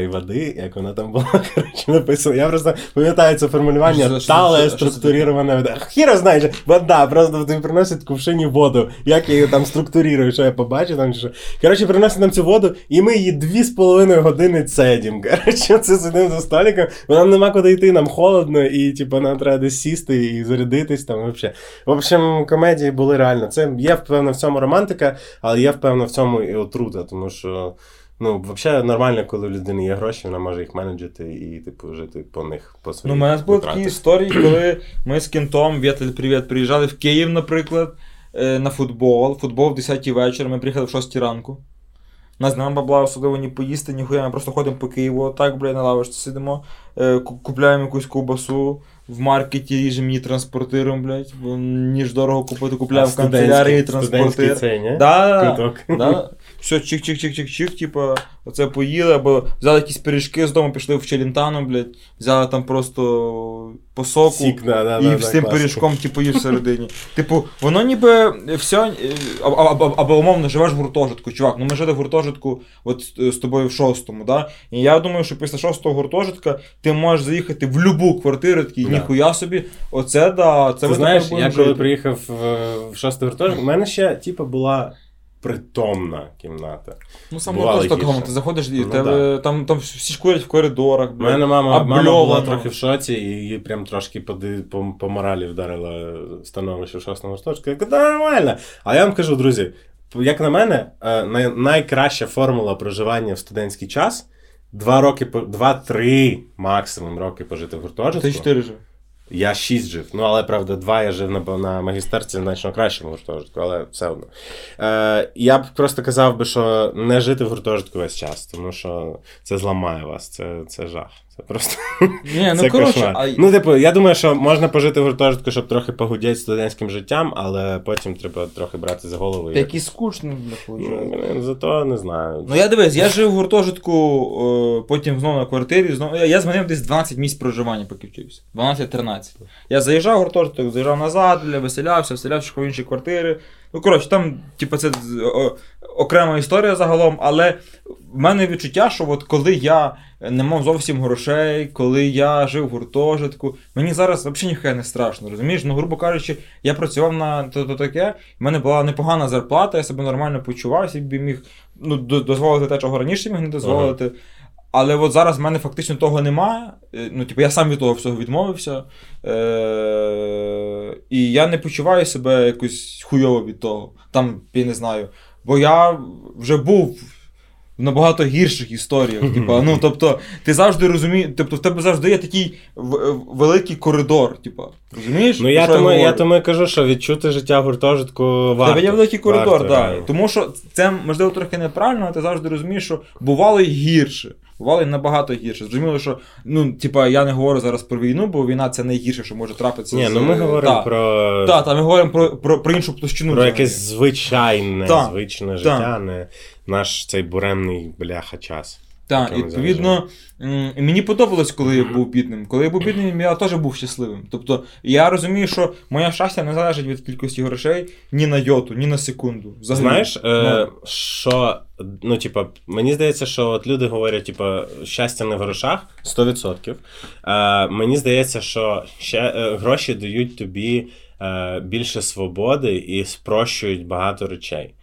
структурованої води, як вона там була, коротше, написано. Я просто пам'ятаю це формулювання це структурирована вода. Хіра знаєш, вода, просто тобі приносять кувшині воду. Як я її там структурую, що я побачу там чи що. Коротше, приносять нам цю воду, і ми її дві з половиною години цедім. Коротше, це сидимо за столиком, бо нам нема куди йти, нам холодно, і типу, нам треба десь сісти і зарядитись там. Вообще. В общем, комедії були реально. Це є, впевнено, в цьому романтика, але є, впевнено, в цьому і отрута, тому що. Ну, взагалі нормально, коли у людини є гроші, вона може їх менеджити і, типу, жити по них по Ну, у мене були такі історії, коли ми з кінтом, Вєтель, привіт, приїжджали в Київ, наприклад, е, на футбол. Футбол в 10 вечора, ми приїхали в 6 ранку. У нас нема бабла особливо ні поїсти, ні хуя, ми просто ходимо по Києву, отак, блядь, на лавочці сидимо, е, купляємо якусь ковбасу, в маркеті ріжемо її транспортиром, блядь, ніж дорого купити, купляємо в канцелярії транспортир. ні? Да, Квиток. да. Все, чик-чик-чик-чик-чик, типа, оце поїли, або взяли якісь пиріжки з дому, пішли в Челентано, блядь, взяли там просто по соку. Сік, да, да, і да, з да, тим пиріжком, типу, їш всередині. Типу, воно ніби все. е, Або, або, або умовно живеш в гуртожитку, чувак. Ну ми жили в гуртожитку от з- з тобою в шостому, да? І я думаю, що після шостого гуртожитка ти можеш заїхати в любу квартиру, такий, Да. ніхуя собі, оце да, це Ти знаєш, я коли приїхав в, в шостий гуртожиток, у мене ще, типу, була притомна кімната. Ну сам бувало гуртожиток, гірше. ти заходиш, і Ну, тебе там, там всі ж курять в коридорах, У мене мама, мама була трохи в шоці, і її прям трошки по, по, по моралі вдарила становище в шостому гуртожитку. Я кажу, да, нормально. А я вам кажу, друзі, як на мене, е, най, найкраща формула проживання в студентський час два роки, два-три максимум роки пожити в гуртожитку. Ти чотири же. Я шість жив. Ну, але правда, два я жив на, на магістерці значно кращому гуртожитку, але все одно. Е, я б просто казав би, що не жити в гуртожитку весь час, тому що це зламає вас, це, це жах. Це просто Ні, ну коротше, а... Ну, типу, я думаю, що можна пожити в гуртожитку, щоб трохи погудіти студентським життям, але потім треба трохи брати за голову. і- Та який скучний, бля, Ну, зато не знаю. Ну я дивись, я жив в гуртожитку, е, потім знову на квартирі, знову. Я, змінив десь 12 місць проживання, поки вчився. 12-13. Я заїжджав в гуртожиток, заїжджав назад, веселявся, вселявся в інші квартири. Ну, коротше, там, типу, це окрема історія загалом, але в мене відчуття, що от коли я не мав зовсім грошей, коли я жив в гуртожитку, мені зараз взагалі ніхай не страшно, розумієш? Ну, грубо кажучи, я працював на то, то таке, в мене була непогана зарплата, я себе нормально почував, собі міг ну, дозволити те, чого раніше міг не дозволити. Але от зараз в мене фактично того немає. Е, Ну, типу, я сам від того всього відмовився. Е- і я не почуваю себе якось хуйово від того. Там, я не знаю. Бо я вже був в набагато гірших історіях. Типу, ну, тобто, ти завжди розумієш, тобто в тебе завжди є такий в- великий коридор. Типу, розумієш? Ну я тому, я говорю? тому кажу, що відчути життя в гуртожитку В варто. тебе є великий коридор, так. реально. Тому що це можливо трохи неправильно, але ти завжди розумієш, що бувало й гірше. Бувало набагато гірше. Зрозуміло, що ну, типа, я не говорю зараз про війну, бо війна це найгірше, що може трапитися. Ні, з- ну ми говоримо та, про, та, та, ми говоримо про, про, про іншу площину. про якесь звичайне, звичне життя, не наш цей буремний бляха час. Так, і відповідно, мені подобалось, коли я був бідним. Коли я був бідним, я теж був щасливим. Тобто, я розумію, що моє щастя не залежить від кількості грошей ні на йоту, ні на секунду. Взагалі. Знаєш, е, Ну. що, ну, типа, мені здається, що от люди говорять, типа, щастя не в грошах 100%. Е, мені здається, що ще, е, гроші дають тобі е, більше свободи і спрощують багато речей.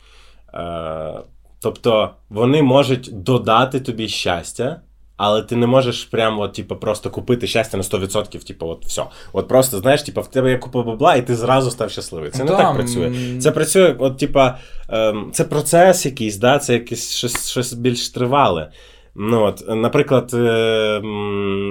Е, тобто, вони можуть додати тобі щастя. Але ти не можеш прямо от, типу, просто купити щастя на 100%, типу, от все. От просто, знаєш, типу, в тебе є купа бабла, і ти зразу став щасливий. Це не Да, так працює. Це працює, от, типа, ем, це процес якийсь, да? це якесь щось, щось більш тривале. Ну, от, наприклад, е,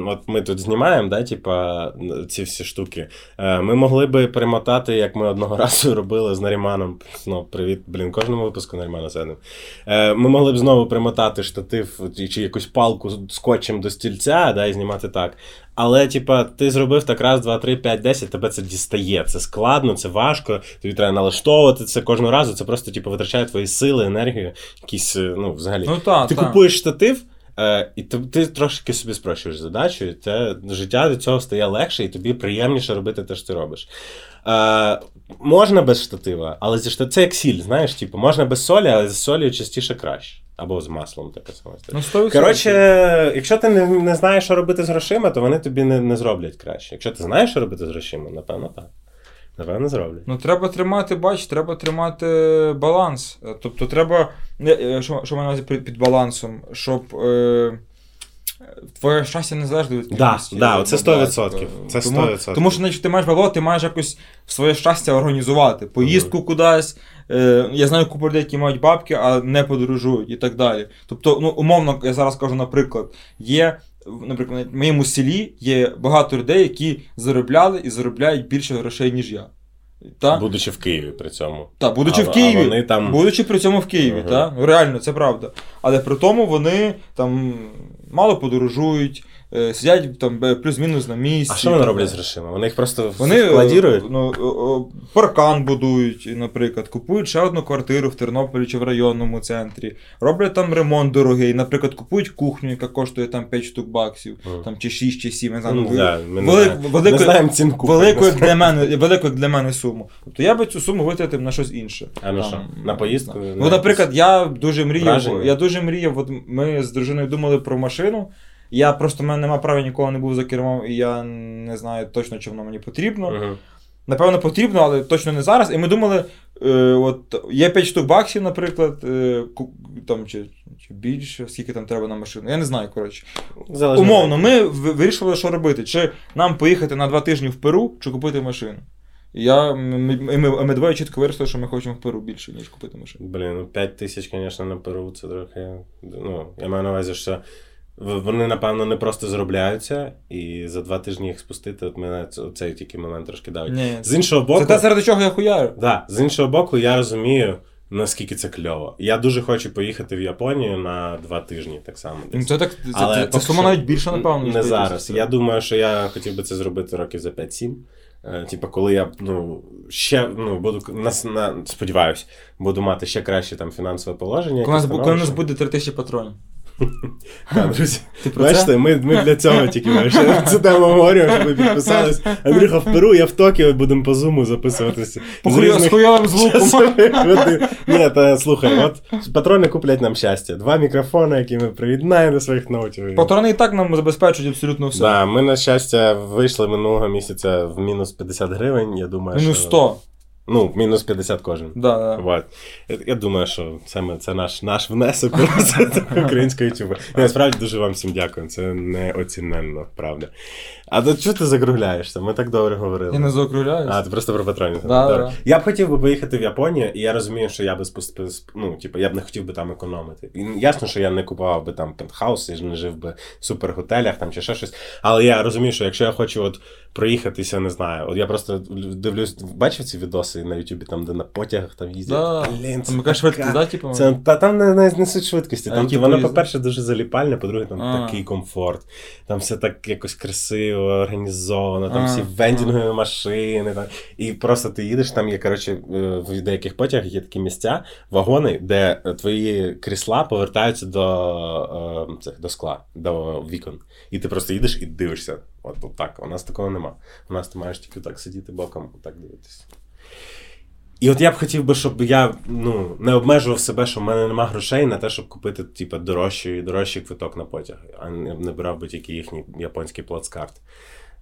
от ми тут знімаємо, да, типа, ці всі штуки. Е, ми могли би перемотати, як ми одного разу робили з Наріманом. Ну, привіт, блін, кожному випуску Нарімана згадуємо. Е, ми могли б знову примотати штатив чи- якусь палку скотчем до стільця, да, і знімати так. Але, типа, ти зробив так раз, два, три, п'ять, десять, тебе це дістає. Це складно, це важко. Тобі треба налаштовувати це кожного разу. Це просто, типу, витрачає твої сили, енергію, якісь, ну, взагалі. Ну так, ти так. купуєш штатив, е, і ти, ти трошки собі спрощуєш задачу, і те життя від цього стає легше, і тобі приємніше робити те, що ти робиш. Е, можна без штатива, але зі штат... це як сіль, знаєш, типу, можна без солі, але з солі частіше краще. Або з маслом таке саме. Ну, Коротше, якщо ти не, не знаєш, що робити з грошима, то вони тобі не, не зроблять краще. Якщо ти знаєш, що робити з грошима, напевно, так. Напевно, зроблять. Ну, треба тримати, бач, треба тримати баланс. Е, Тобто треба. Не, е, Що, що маю на під, під балансом, щоб. Е, Твоє щастя не залежить від Да, кількості. да, це бабла, 100%, типу. це Тому, 100%. тому що значить, ти маєш бабло, ти маєш якось своє щастя організувати. Поїздку кудись. Е, я знаю купу людей, які мають бабки, а не подорожують і так далі. Тобто, ну, умовно, я зараз кажу, наприклад, є. Наприклад, в моєму селі є багато людей, які заробляли і заробляють більше грошей, ніж я. Та? Будучи в Києві при цьому. Так, будучи А- в Києві, а вони там- будучи при цьому в Києві, угу. та? Ну, реально, це правда. Але при тому вони там мало подорожують, е, сидять там бе- плюс-мінус на місці. А що вони роблять з грошима? Вони їх просто Вони е, ну, о, паркан будують, наприклад, купують ще одну квартиру в Тернополі чи в районному центрі, роблять там ремонт дорогий, наприклад, купують кухню, яка коштує там 5 штук баксів, Мгм. там чи 6, чи 7, я не знаю. Ну, ну, да, ми не велик- знаємо. не знаємо цінку. Велику як для мене, велику як для мене суму. Тобто я би цю суму витратив на щось інше. А ну Там, що, на поїздку? Ну, На наприклад, я дуже мріяв. враження? Я дуже мріяв. От ми з дружиною думали про машину. Я просто в мене немає права ніколи не був за кермом, і я не знаю точно, чи воно мені потрібно. Мгм. Напевно, потрібно, але точно не зараз. І ми думали, е, от є 5 штук баксів, наприклад, е, ку- там чи, чи більше, скільки там треба на машину. Я не знаю, коротше. Залежно. Умовно, ми вирішили, що робити. Чи нам поїхати на два тижні в Перу, чи купити машину. І Я, ми, ми, ми, ми двоє чітко вирішили, що ми хочемо в Перу більше, ніж купити машину. Блін, ну 5 тисяч, звісно, на Перу це трохи. Ну, я маю на увазі, що вони, напевно, не просто заробляються, і за два тижні їх спустити, от мене цей тільки момент трошки давить. Ні, З іншого боку, це те, заради чого я хуярю. да, з іншого боку, я розумію, наскільки це кльово. Я дуже хочу поїхати в Японію на два тижні, так само. Ну, Десь. Це так, Але це, це сума навіть більше, напевно, Не зараз. Я думаю, що я хотів би це зробити років за 5-7. Е, Типа, коли я ну, ще ну, буду нас на сподіваюсь, буду мати ще краще там фінансове положення. Коли у нас, коли у нас буде 3000 патронів. Так, друзі, бачите, ми, ми для цього тільки бачите, цю тему говоримо, щоб ви підписались. Андрюха в Перу, я в Токіо, будемо по зуму записуватися. З хуйовим звуком. Ні, та слухай, от патрони куплять нам щастя. Два мікрофони, які ми приєднаємо до своїх ноутів. Патрони і так нам забезпечують абсолютно все. Да, ми, на щастя, вийшли минулого місяця в мінус 50 гривень. Я думаю, Мінус що... 100. Ну, мінус 50 кожен. Да, да. Вот. Я, думаю, що саме це наш, наш внесок українського ютубу. Я насправді дуже вам всім дякую. Це неоціненно, правда. А то чого ти закругляєшся? Ми так добре говорили. Я не заокругляюсь. А, ти просто про патронів. Да, да. Я б хотів би поїхати в Японію, і я розумію, що я би спусп... сп- ну, типу, я б не хотів би там економити. І ясно, що я не купував би там пентхаус і не жив би в суперготелях там чи ще щось. Але я розумію, що якщо я хочу от проїхатися, не знаю. От я просто дивлюсь, бачив ці відоси на Ютубі, там, де на потягах там їздять. Да. Блін, це Там швидкість, да, типу? Це, та там не, не, не суть швидкості. Там які воно, по-перше, дуже заліпальне, по-друге, там А. такий комфорт. Там все так якось красиво, організовано, там А, всі вендінгові машини. Там. І просто ти їдеш, там є, коротше, е, в деяких потягах є такі місця, вагони, де е, твої крісла повертаються до, е, цих, до скла, до вікон. І ти просто їдеш і дивишся. От, от так. У нас такого нема. У нас ти маєш тільки так сидіти боком, так дивитися. І от я б хотів би, щоб я ну, не обмежував себе, що в мене нема грошей на те, щоб купити типу, дорожчий, дорожчий квиток на потяг, а не, брав би тільки їхній японський плацкарт.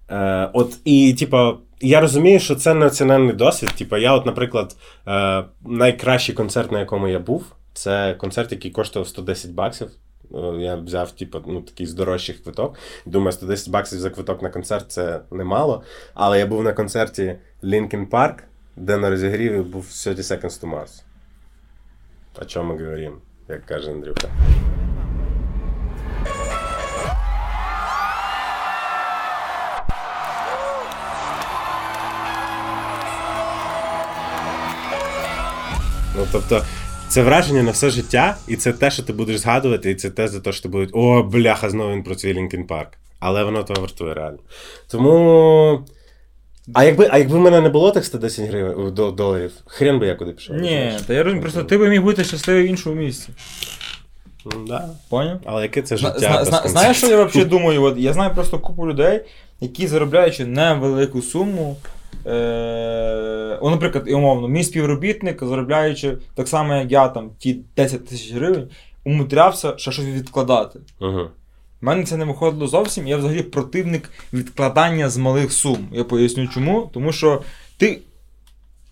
Е, от і, типу, я розумію, що це неоціненний досвід. Типу, я, от, наприклад, е, найкращий концерт, на якому я був, це концерт, який коштував 110 баксів. Е, Я взяв, типу, ну, такий з дорожчих квиток. Думаю, 110 баксів за квиток на концерт це немало. Але я був на концерті Linkin Park, де на розігріві був 30 Seconds to Mars. О чому ми говоримо, як каже Андрюха. Ну, тобто, це враження на все життя, і це те, що ти будеш згадувати, і це те, за те, що ти будеш. О, бляха, знову він про цей Лінкін Парк. Але воно того вартує реально. Тому. А якби, а якби в мене не було тих 110 гривень до, доларів, хрен би я куди пішов. Ні, та я розумію, просто ти би міг бути щасливий в іншому місці. М, Да. Поняв? Але яке це життя? зна- зна- Знаєш, що я взагалі думаю? От я знаю просто купу людей, які заробляючи невелику суму. Е- о, наприклад, і умовно, мій співробітник, заробляючи так само, як я, там, ті 10 тисяч гривень, умудрявся ще щось відкладати. Мгм. У мене це не виходило зовсім. Я взагалі противник відкладання з малих сум. Я поясню чому. Тому що ти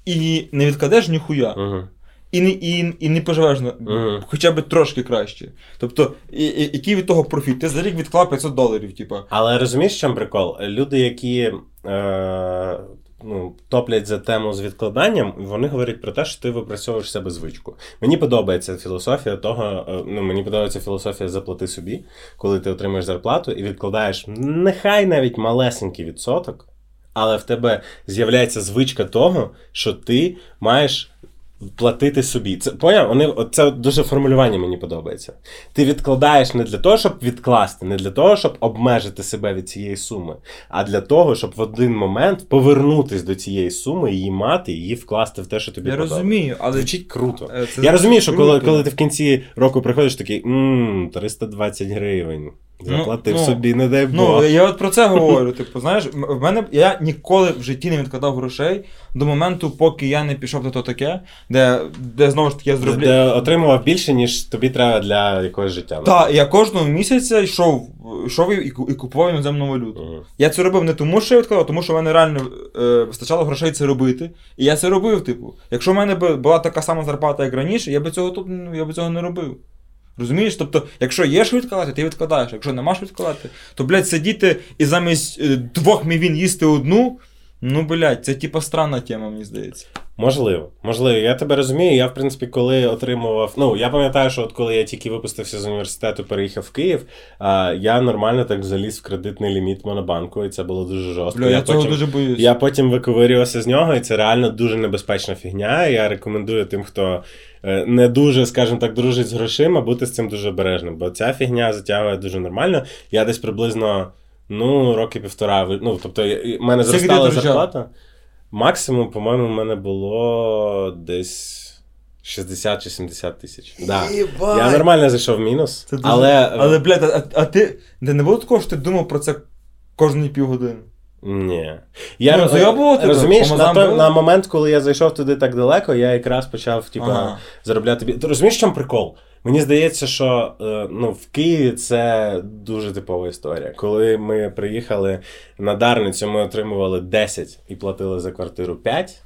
і не відкладеш ніхуя, Мгм. і не, і, і не поживеш на, Мгм. хоча б трошки краще. Тобто, і, і, який від того профіт? Ти за рік відклав 500 доларів, типа. Але розумієш, в чому прикол? Люди, які е, ну, топлять за тему з відкладанням, вони говорять про те, що ти випрацьовуєш себе звичку. Мені подобається філософія того, е, ну мені подобається філософія заплати собі, коли ти отримаєш зарплату і відкладаєш нехай навіть малесенький відсоток, але в тебе з'являється звичка того, що ти маєш. Платити собі. Це поняв? Вони це дуже формулювання мені подобається. Ти відкладаєш не для того, щоб відкласти, не для того, щоб обмежити себе від цієї суми, а для того, щоб в один момент повернутись до цієї суми, її мати, її вкласти в те, що тобі Я подобається. розумію, але Звучить круто. Е, це Я розумію, що коли, коли ти в кінці року приходиш такий мм, 320 гривень. Заплатив Ну, ну, собі, не дай Бог. Ну, я от про це говорю. Типу, знаєш, в мене я ніколи в житті не відкладав грошей до моменту, поки я не пішов до того таке, де, де знову ж таки я зроблю. де отримував більше, ніж тобі треба для якогось життя. Так, я кожного місяця йшов, йшов і, і купував іноземну валюту. Мгм. Я це робив не тому, що я відкладав, а тому що в мене реально е, вистачало грошей це робити. І я це робив, типу. Якщо в мене була така сама зарплата, як раніше, я би цього тут ну, я би цього не робив. Розумієш? Тобто, якщо є що відкладати, ти відкладаєш. Якщо нема що відкладати, то, блядь, сидіти і замість е, двох мівін їсти одну. Ну, блядь, це типа странна тема, мені здається. Можливо, можливо, я тебе розумію. Я, в принципі, коли отримував. Ну, я пам'ятаю, що от коли я тільки випустився з університету, переїхав в Київ, а, я нормально так заліз в кредитний ліміт Монобанку, і це було дуже жорстко. Бля, я, цього потім, дуже боюсь. я потім виковирювався з нього, і це реально дуже небезпечна фігня. Я рекомендую тим, хто не дуже, скажімо так, дружить з грошима, бути з цим дуже обережним, бо ця фігня затягує дуже нормально. Я десь приблизно. Ну, роки півтора. Ну, тобто, в мене зростала зарплата. Максимум, по-моєму, в мене було десь 60 чи 70 тисяч. Да. Я нормально зайшов в мінус, Це дуже- але. Але, блядь, а, а ти. Де не було такого, що ти думав про це кожні півгодини? Ні. Я Ну, роз- розумієш, на, той, на момент, коли я зайшов туди так далеко, я якраз почав типа, Ага. заробляти. Ти розумієш, в чому прикол? Мені здається, що е, ну, в Києві це дуже типова історія. Коли ми приїхали на Дарницю, ми отримували 10 і платили за квартиру 5,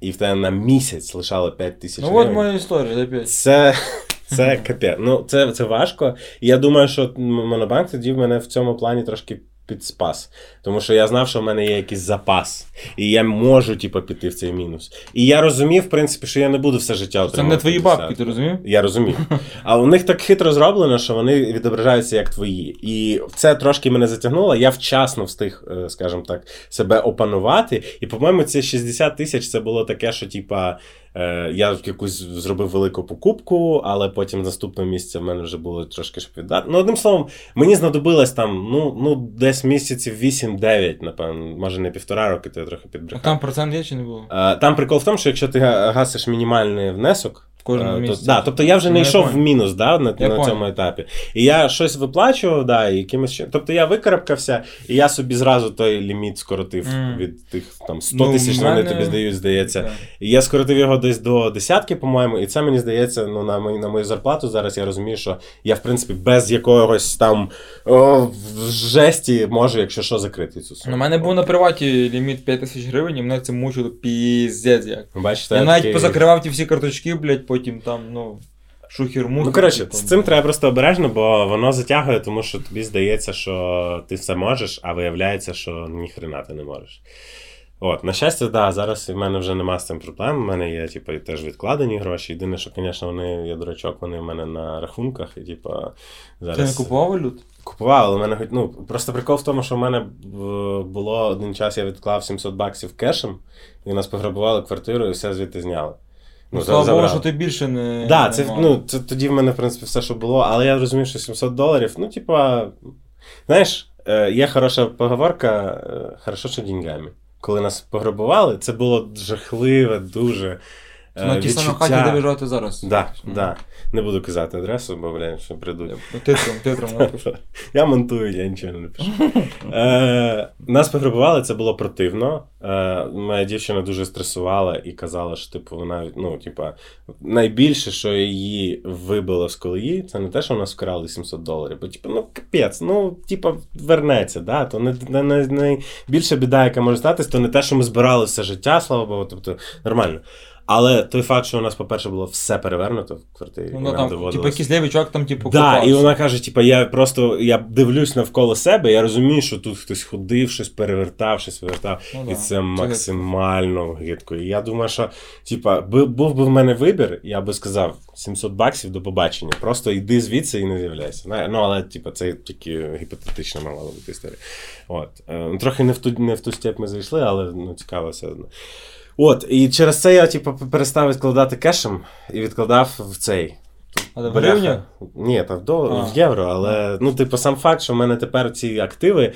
і в тебе на місяць лишало 5 тисяч Ну от моя історія, опять. Це, це капець. Ну, це, це важко. І я думаю, що Монобанк тоді в мене в цьому плані трошки підспас. Тому що я знав, що в мене є якийсь запас. І я можу, типу, піти в цей мінус. І я розумів, в принципі, що я не буду все життя Це не твої 50. бабки, ти розумів? Я розумію. А у них так хитро зроблено, що вони відображаються як твої. І це трошки мене затягнуло. Я вчасно встиг, е, скажімо так, себе опанувати. І, по-моєму, ці 60 тисяч це було таке, що, типа, е, я якусь зробив велику покупку, але потім наступного місяця в мене вже було трошки щоб віддати. Ну, одним словом, мені знадобилось там, ну, ну десь місяців 8-9, напевно, може не півтора роки, то я трохи А там процент є чи не було? Е, Там прикол в тому, що якщо ти гасиш мінімальний внесок, В кожному е, то, да, тобто я вже Ну, не йшов в мінус да, на, Я на понял. цьому етапі. І я щось виплачував, да, і якимось. Тобто я викарабкався, і я собі зразу той ліміт скоротив Мгм. від тих там 100 Ну, тисяч, в вони тобі здають, здається. Так. І я скоротив його десь до десятки, по-моєму, і це мені здається, ну на мою, на мою зарплату зараз я розумію, що я, в принципі, без якогось там о, в жесті можу, якщо що, закрити цю У мене був на приваті ліміт 5 тисяч гривень, і мене це мучило піздець як. Бачите, Я навіть такий- позакривав ті всі карточки, блядь, потім там, ну, шухер мух. Ну, коротше, з цим треба просто обережно, бо воно затягує, тому що тобі здається, що ти все можеш, а виявляється, що ніхрена ти не можеш. От, на щастя, да, зараз в мене вже нема з цим проблем. У мене є, типу, теж відкладені гроші. Єдине, що, звісно, вони, я дурачок, вони в мене на рахунках, і типу, зараз. Ти не купував валют? Купував, але в мене ну, просто прикол в тому, що в мене е, було один час, я відклав 700 баксів кешем, і нас пограбували квартиру і все звідти зняли. Ну, за- слава Богу, що ти більше не. Да, це, ну, це тоді в мене, в принципі, все, що було, але я розумів, що 700 доларів, ну, типа, знаєш, е, є хороша поговорка, е, хорошо, що деньгами. Коли нас пограбували, це було жахливе, дуже. Це на е, тій самій хаті, де ви живете зараз. Да, mm. да. Не буду казати адресу, бо, блядь, що прийдуть. Я- Титром, титром напишу. Я монтую, я нічого не напишу. Е, нас пограбували, це було противно. Е, моя дівчина дуже стресувала і казала, що типу, вона, ну, типа, найбільше, що її вибило з колії, це не те, що нас вкрали 700 доларів. Бо, типу, ну капець, ну, типа, вернеться. Да? То не, не, не, найбільша біда, яка може статись, то не те, що ми збирали все життя, слава Богу, тобто нормально. Але той факт, що у нас, по-перше, було все перевернуто в квартирі. Ну, і нам там, доводилось- типу, якийсь лівий чувак там, типу, Да, копався. і вона каже: типа, я просто я дивлюсь навколо себе, я розумію, що тут хтось ходив, щось перевертав, щось вивертав. Ну, і да. це максимально гидко. І я думаю, що типа, бу- був би в мене вибір, я би сказав 700 баксів до побачення. Просто йди звідси і не з'являйся. Ну, але типа, це тільки гіпотетична мала бути історія. От. Е, ну, Трохи не в ту не в ту степ ми зайшли, але ну, цікаво все одно. От, і через це я, типу, перестав відкладати кешем і відкладав в цей. А в гривні? Ні, та в, до... А. в євро, але ну, типу, сам факт, що в мене тепер ці активи,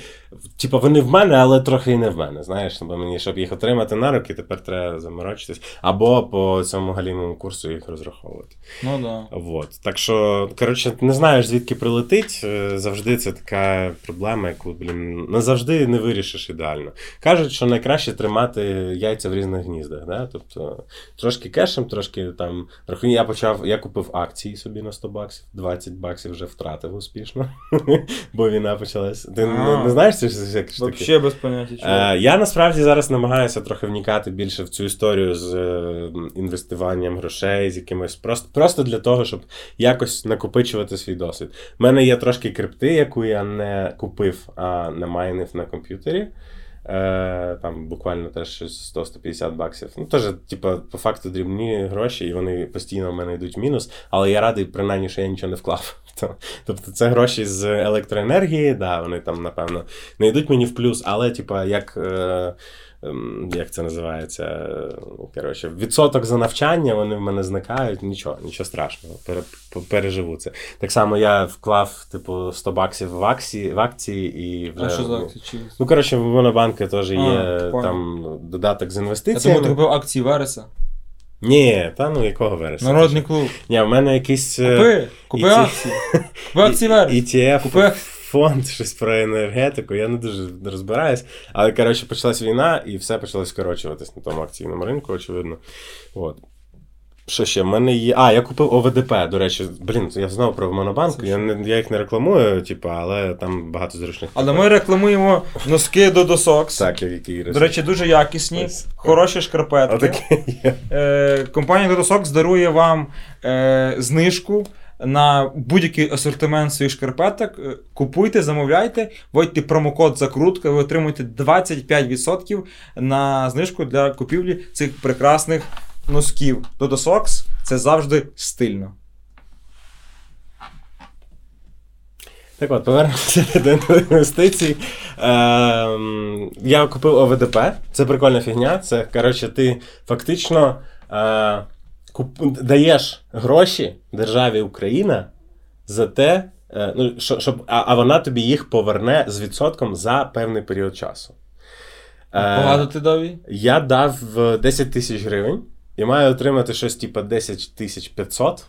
типу, вони в мене, але трохи і не в мене. Знаєш, бо мені, щоб їх отримати на руки, тепер треба заморочитись. Або по цьому галімому курсу їх розраховувати. Ну да. Вот. Так що, коротше, не знаєш, звідки прилетить. Е, Завжди це така проблема, яку, блін, не завжди не вирішиш ідеально. Кажуть, що найкраще тримати яйця в різних гніздах. Да? Тобто трошки кешем, трошки там. рахунок. Я почав, я купив акції собі на 100 баксів, 20 баксів вже втратив успішно, бо війна почалась. Ти не, не знаєш, це ж таке? Вообще без поняття. чувак. Е, я насправді зараз намагаюся трохи вникати більше в цю історію з е, інвестуванням грошей, з якимось просто, просто для того, щоб якось накопичувати свій досвід. У мене є трошки крипти, яку я не купив, а не майнив на комп'ютері. Е, там буквально теж щось 100-150 баксів. Ну, теж, типу, по факту дрібні гроші, і вони постійно в мене йдуть в мінус, але я радий, принаймні, що я нічого не вклав. Тобто це гроші з електроенергії, да, вони там, напевно, не йдуть мені в плюс, але, типу, як. Е, як це називається? Е, Коротше, відсоток за навчання, вони в мене зникають, нічого, нічого страшного, переживу це. Так само я вклав, типу, 100 баксів в акції, в акції і вже. А що за ну, акції? Чи... Ну, коротше, в Монобанку теж є А, там додаток з інвестиціями. ти купив акції Вереса. Ні, та ну якого вересня? Народний клуб. Ні, в мене якийсь. е, Купи, купи акції. Купи акції верес. ETF Купи. Фонд, щось про енергетику, я не дуже розбираюсь. Але, коротше, почалась війна і все почало скорочуватись на тому акційному ринку, очевидно. От. Що ще? В мене є. А, я купив ОВДП, до речі. Блін, я знав про Монобанк. Я, не, я їх не рекламую, типу, але там багато зручних. Але ми рекламуємо носки до Сокс. Так, які До речі, дуже якісні, Ось. хороші шкарпетки. Е, компанія Socks дарує вам е, знижку на будь-який асортимент своїх шкарпеток. Е, Купуйте, замовляйте, вводьте промокод закрутка, ви отримуєте 25% на знижку для купівлі цих прекрасних носків. Dodo Socks – це завжди стильно. Так от, повернемося до інвестицій. Ем, я купив ОВДП, це прикольна фігня. Це, коротше, ти фактично е, куп, даєш гроші державі Україна за те, е, ну, щоб, а, вона тобі їх поверне з відсотком за певний період часу. Е, Багато ти дав їй? Я дав е, 10 тисяч гривень і маю отримати щось типу 10 тисяч 500.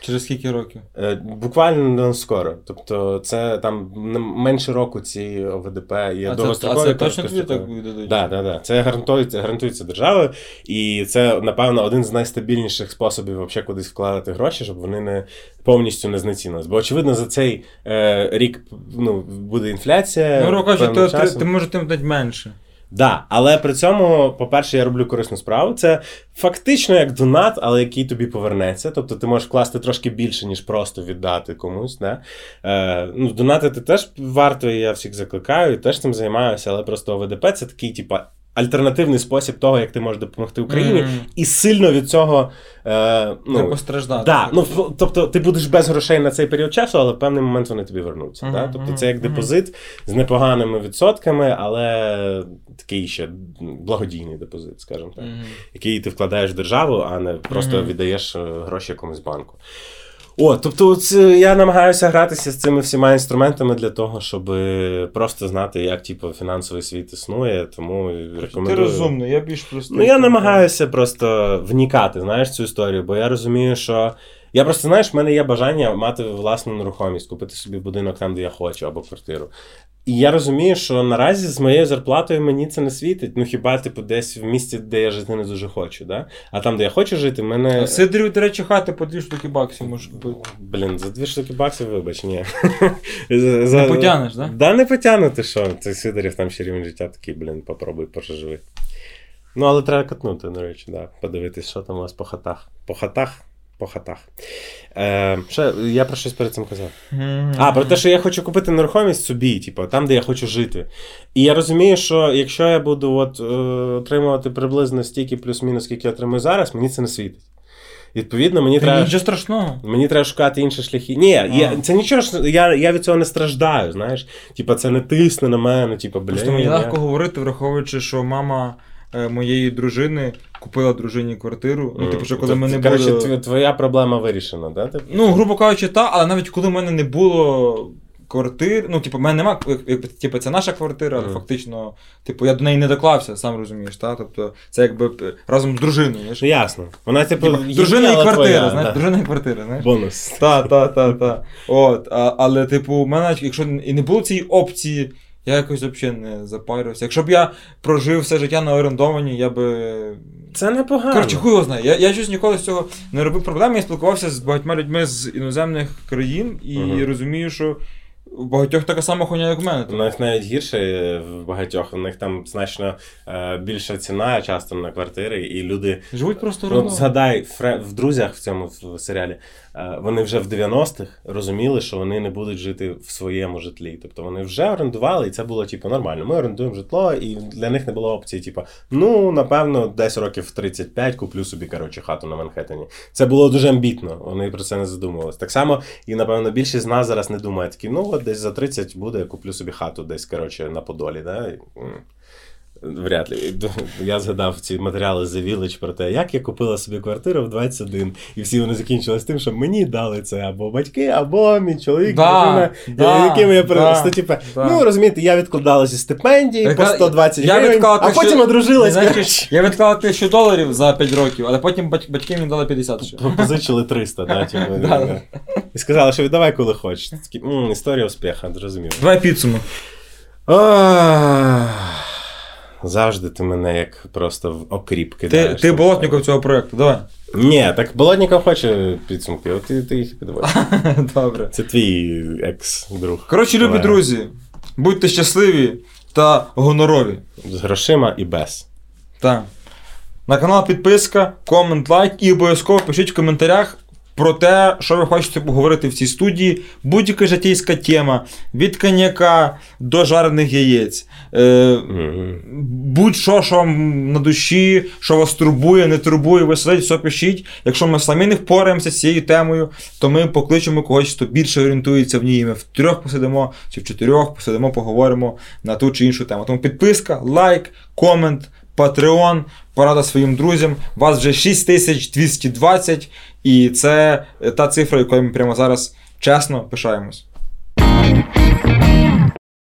Через скільки років? Е, Буквально скоро. Тобто, це там менше року ці ОВДП є а, це, а це точно тобі так видадуть? Да, да, да. Це гарантується, гарантується державою, і це, напевно, один з найстабільніших способів вообще кудись вкладати гроші, щоб вони не повністю не знецінились. Бо, очевидно, за цей е, рік ну, буде інфляція. Ну, певним ти, ти, ти може тим дати менше. Да, але при цьому, по-перше, я роблю корисну справу. Це фактично як донат, але який тобі повернеться. Тобто ти можеш вкласти трошки більше, ніж просто віддати комусь. Да? Е, ну, донатити теж варто, і я всіх закликаю, і теж цим займаюся, але просто ОВДП це такий, типа. Альтернативний спосіб того, як ти можеш допомогти Україні, Мгм. і сильно від цього е, Не ну, постраждати. Да, ну, тобто ти будеш без грошей на цей період часу, але в певний момент вони тобі вернуться. Мгм, Да? Тобто це як депозит з непоганими відсотками, але такий ще благодійний депозит, скажімо так, Мгм. який ти вкладаєш в державу, а не просто віддаєш е, гроші якомусь банку. О, тобто, от, е, я намагаюся гратися з цими всіма інструментами для того, щоб просто знати, як типу, фінансовий світ існує, тому Ти розумний, я більш простий. Ну, я намагаюся просто вникати, знаєш, цю історію, бо я розумію, що. Я просто, знаєш, в мене є бажання мати власну нерухомість, купити собі будинок там, де я хочу, або квартиру. І я розумію, що наразі з моєю зарплатою мені це не світить. Ну хіба, типу, десь в місті, де я жити не дуже хочу, да? А там, де я хочу жити, мене. А Сидорів, до речі, хати по дві штуки баксів можеш купити. Блін, за дві штуки баксів, вибач, ні. Не потягнеш, да? Да, не потягну, ти що? Цей Сидорів там ще рівень життя такий, блін, попробуй поживи. Ну, але треба катнути, до речі, да. Подивитись, що там у вас по хатах. По хатах? По хатах. Е, ще, я про щось перед цим казав. А, про те, що я хочу купити нерухомість собі, типу, там, де я хочу жити. І я розумію, що якщо я буду от, е, отримувати приблизно стільки плюс-мінус, скільки я отримую зараз, мені це не світить. Відповідно, мені Та треба. Нічого страшного. Мені треба шукати інші шляхи. Ні, я, це нічого ж, я, я від цього не страждаю, знаєш. Типа, це не тисне на мене, типа, блін. Просто мені я- легко говорити, враховуючи, що мама е, моєї дружини купила дружині квартиру. Ну, типу, що коли мене коротше, було. тв- твоя проблема вирішена, да? Ти? Ну, грубо кажучи, та, але навіть коли в мене не було квартир, ну, типу, в мене нема, типу, це наша квартира, але фактично, типу, я до неї не доклався, сам розумієш, та? Тобто, це якби е, разом з дружиною. знаєш. Ну ясно. Вона, типу, Типу, дружина і квартира, твоя, знаєш, да. дружина і квартира, знаєш. Бонус. Та, та, та, та. От, а, але, типу, у мене, якщо і не було цієї опції, я якось взагалі не запарювався. Якщо б я прожив все життя на орендовані, я би. Це непогано. Коротше, хуй його знає. Я, я щось ніколи з цього не робив проблем. Я спілкувався з багатьма людьми з іноземних країн і Мгм. розумію, що у багатьох така сама хуйня, як в мене. У них навіть гірше е, в багатьох, у них там значно е, більша ціна часто на квартири, і люди Живуть просто Ну, згадай, фре- в друзях в цьому в серіалі вони вже в 90-х розуміли, що вони не будуть жити в своєму житлі. Тобто вони вже орендували, і це було типу нормально. Ми орендуємо житло, і для них не було опції, типу, ну напевно, десь років в 35 куплю собі коротше хату на Манхеттені. Це було дуже амбітно. Вони про це не задумувалися. Так само, і напевно більшість з нас зараз не думає такі, ну от десь за 30 буде, куплю собі хату десь коротше на Подолі. Да? Вряд ли. Я згадав ці матеріали The Village про те, як я купила собі квартиру в 21, і всі вони закінчились тим, що мені дали це або батьки, або мій чоловік, Да, да, якими я да, типу, да. ну розумієте, я відкладала зі стипендії по 120 я гривень, відклала а те, що- потім одружилась. Знаєш. Я відклав тисячу доларів за 5 років, але потім батьки мені дали 50 ще. Позичили 300, да, типу, Да, да. і сказали, що віддавай, коли хочеш. Такі, історія успіха, зрозуміло. Давай підсумок. Завжди ти мене як просто в окріп Ти, кидаєш. ти болотников цього проєкту, давай. Ні, так Болотніков хоче підсумки, от ти, ти їх підводиш. Добре. Це твій екс-друг. Коротше, любі Колега. друзі, будьте щасливі та гонорові. З грошима і без. Так. На канал підписка, комент, лайк і обов'язково пишіть в коментарях про те, що ви хочете поговорити в цій студії. Будь-яка житейська тема, від коньяка до жарених яєць. Е, будь-що, що вам на душі, що вас турбує, не турбує, ви сидите, все пишіть. Якщо ми самі не впораємося з цією темою, то ми покличемо когось, хто більше орієнтується в ній. Ми в трьох посидимо чи в чотирьох посидимо, поговоримо на ту чи іншу тему. Тому підписка, лайк, комент, Patreon, порада своїм друзям. Вас вже 6220, і це та цифра, якою ми прямо зараз чесно пишаємось.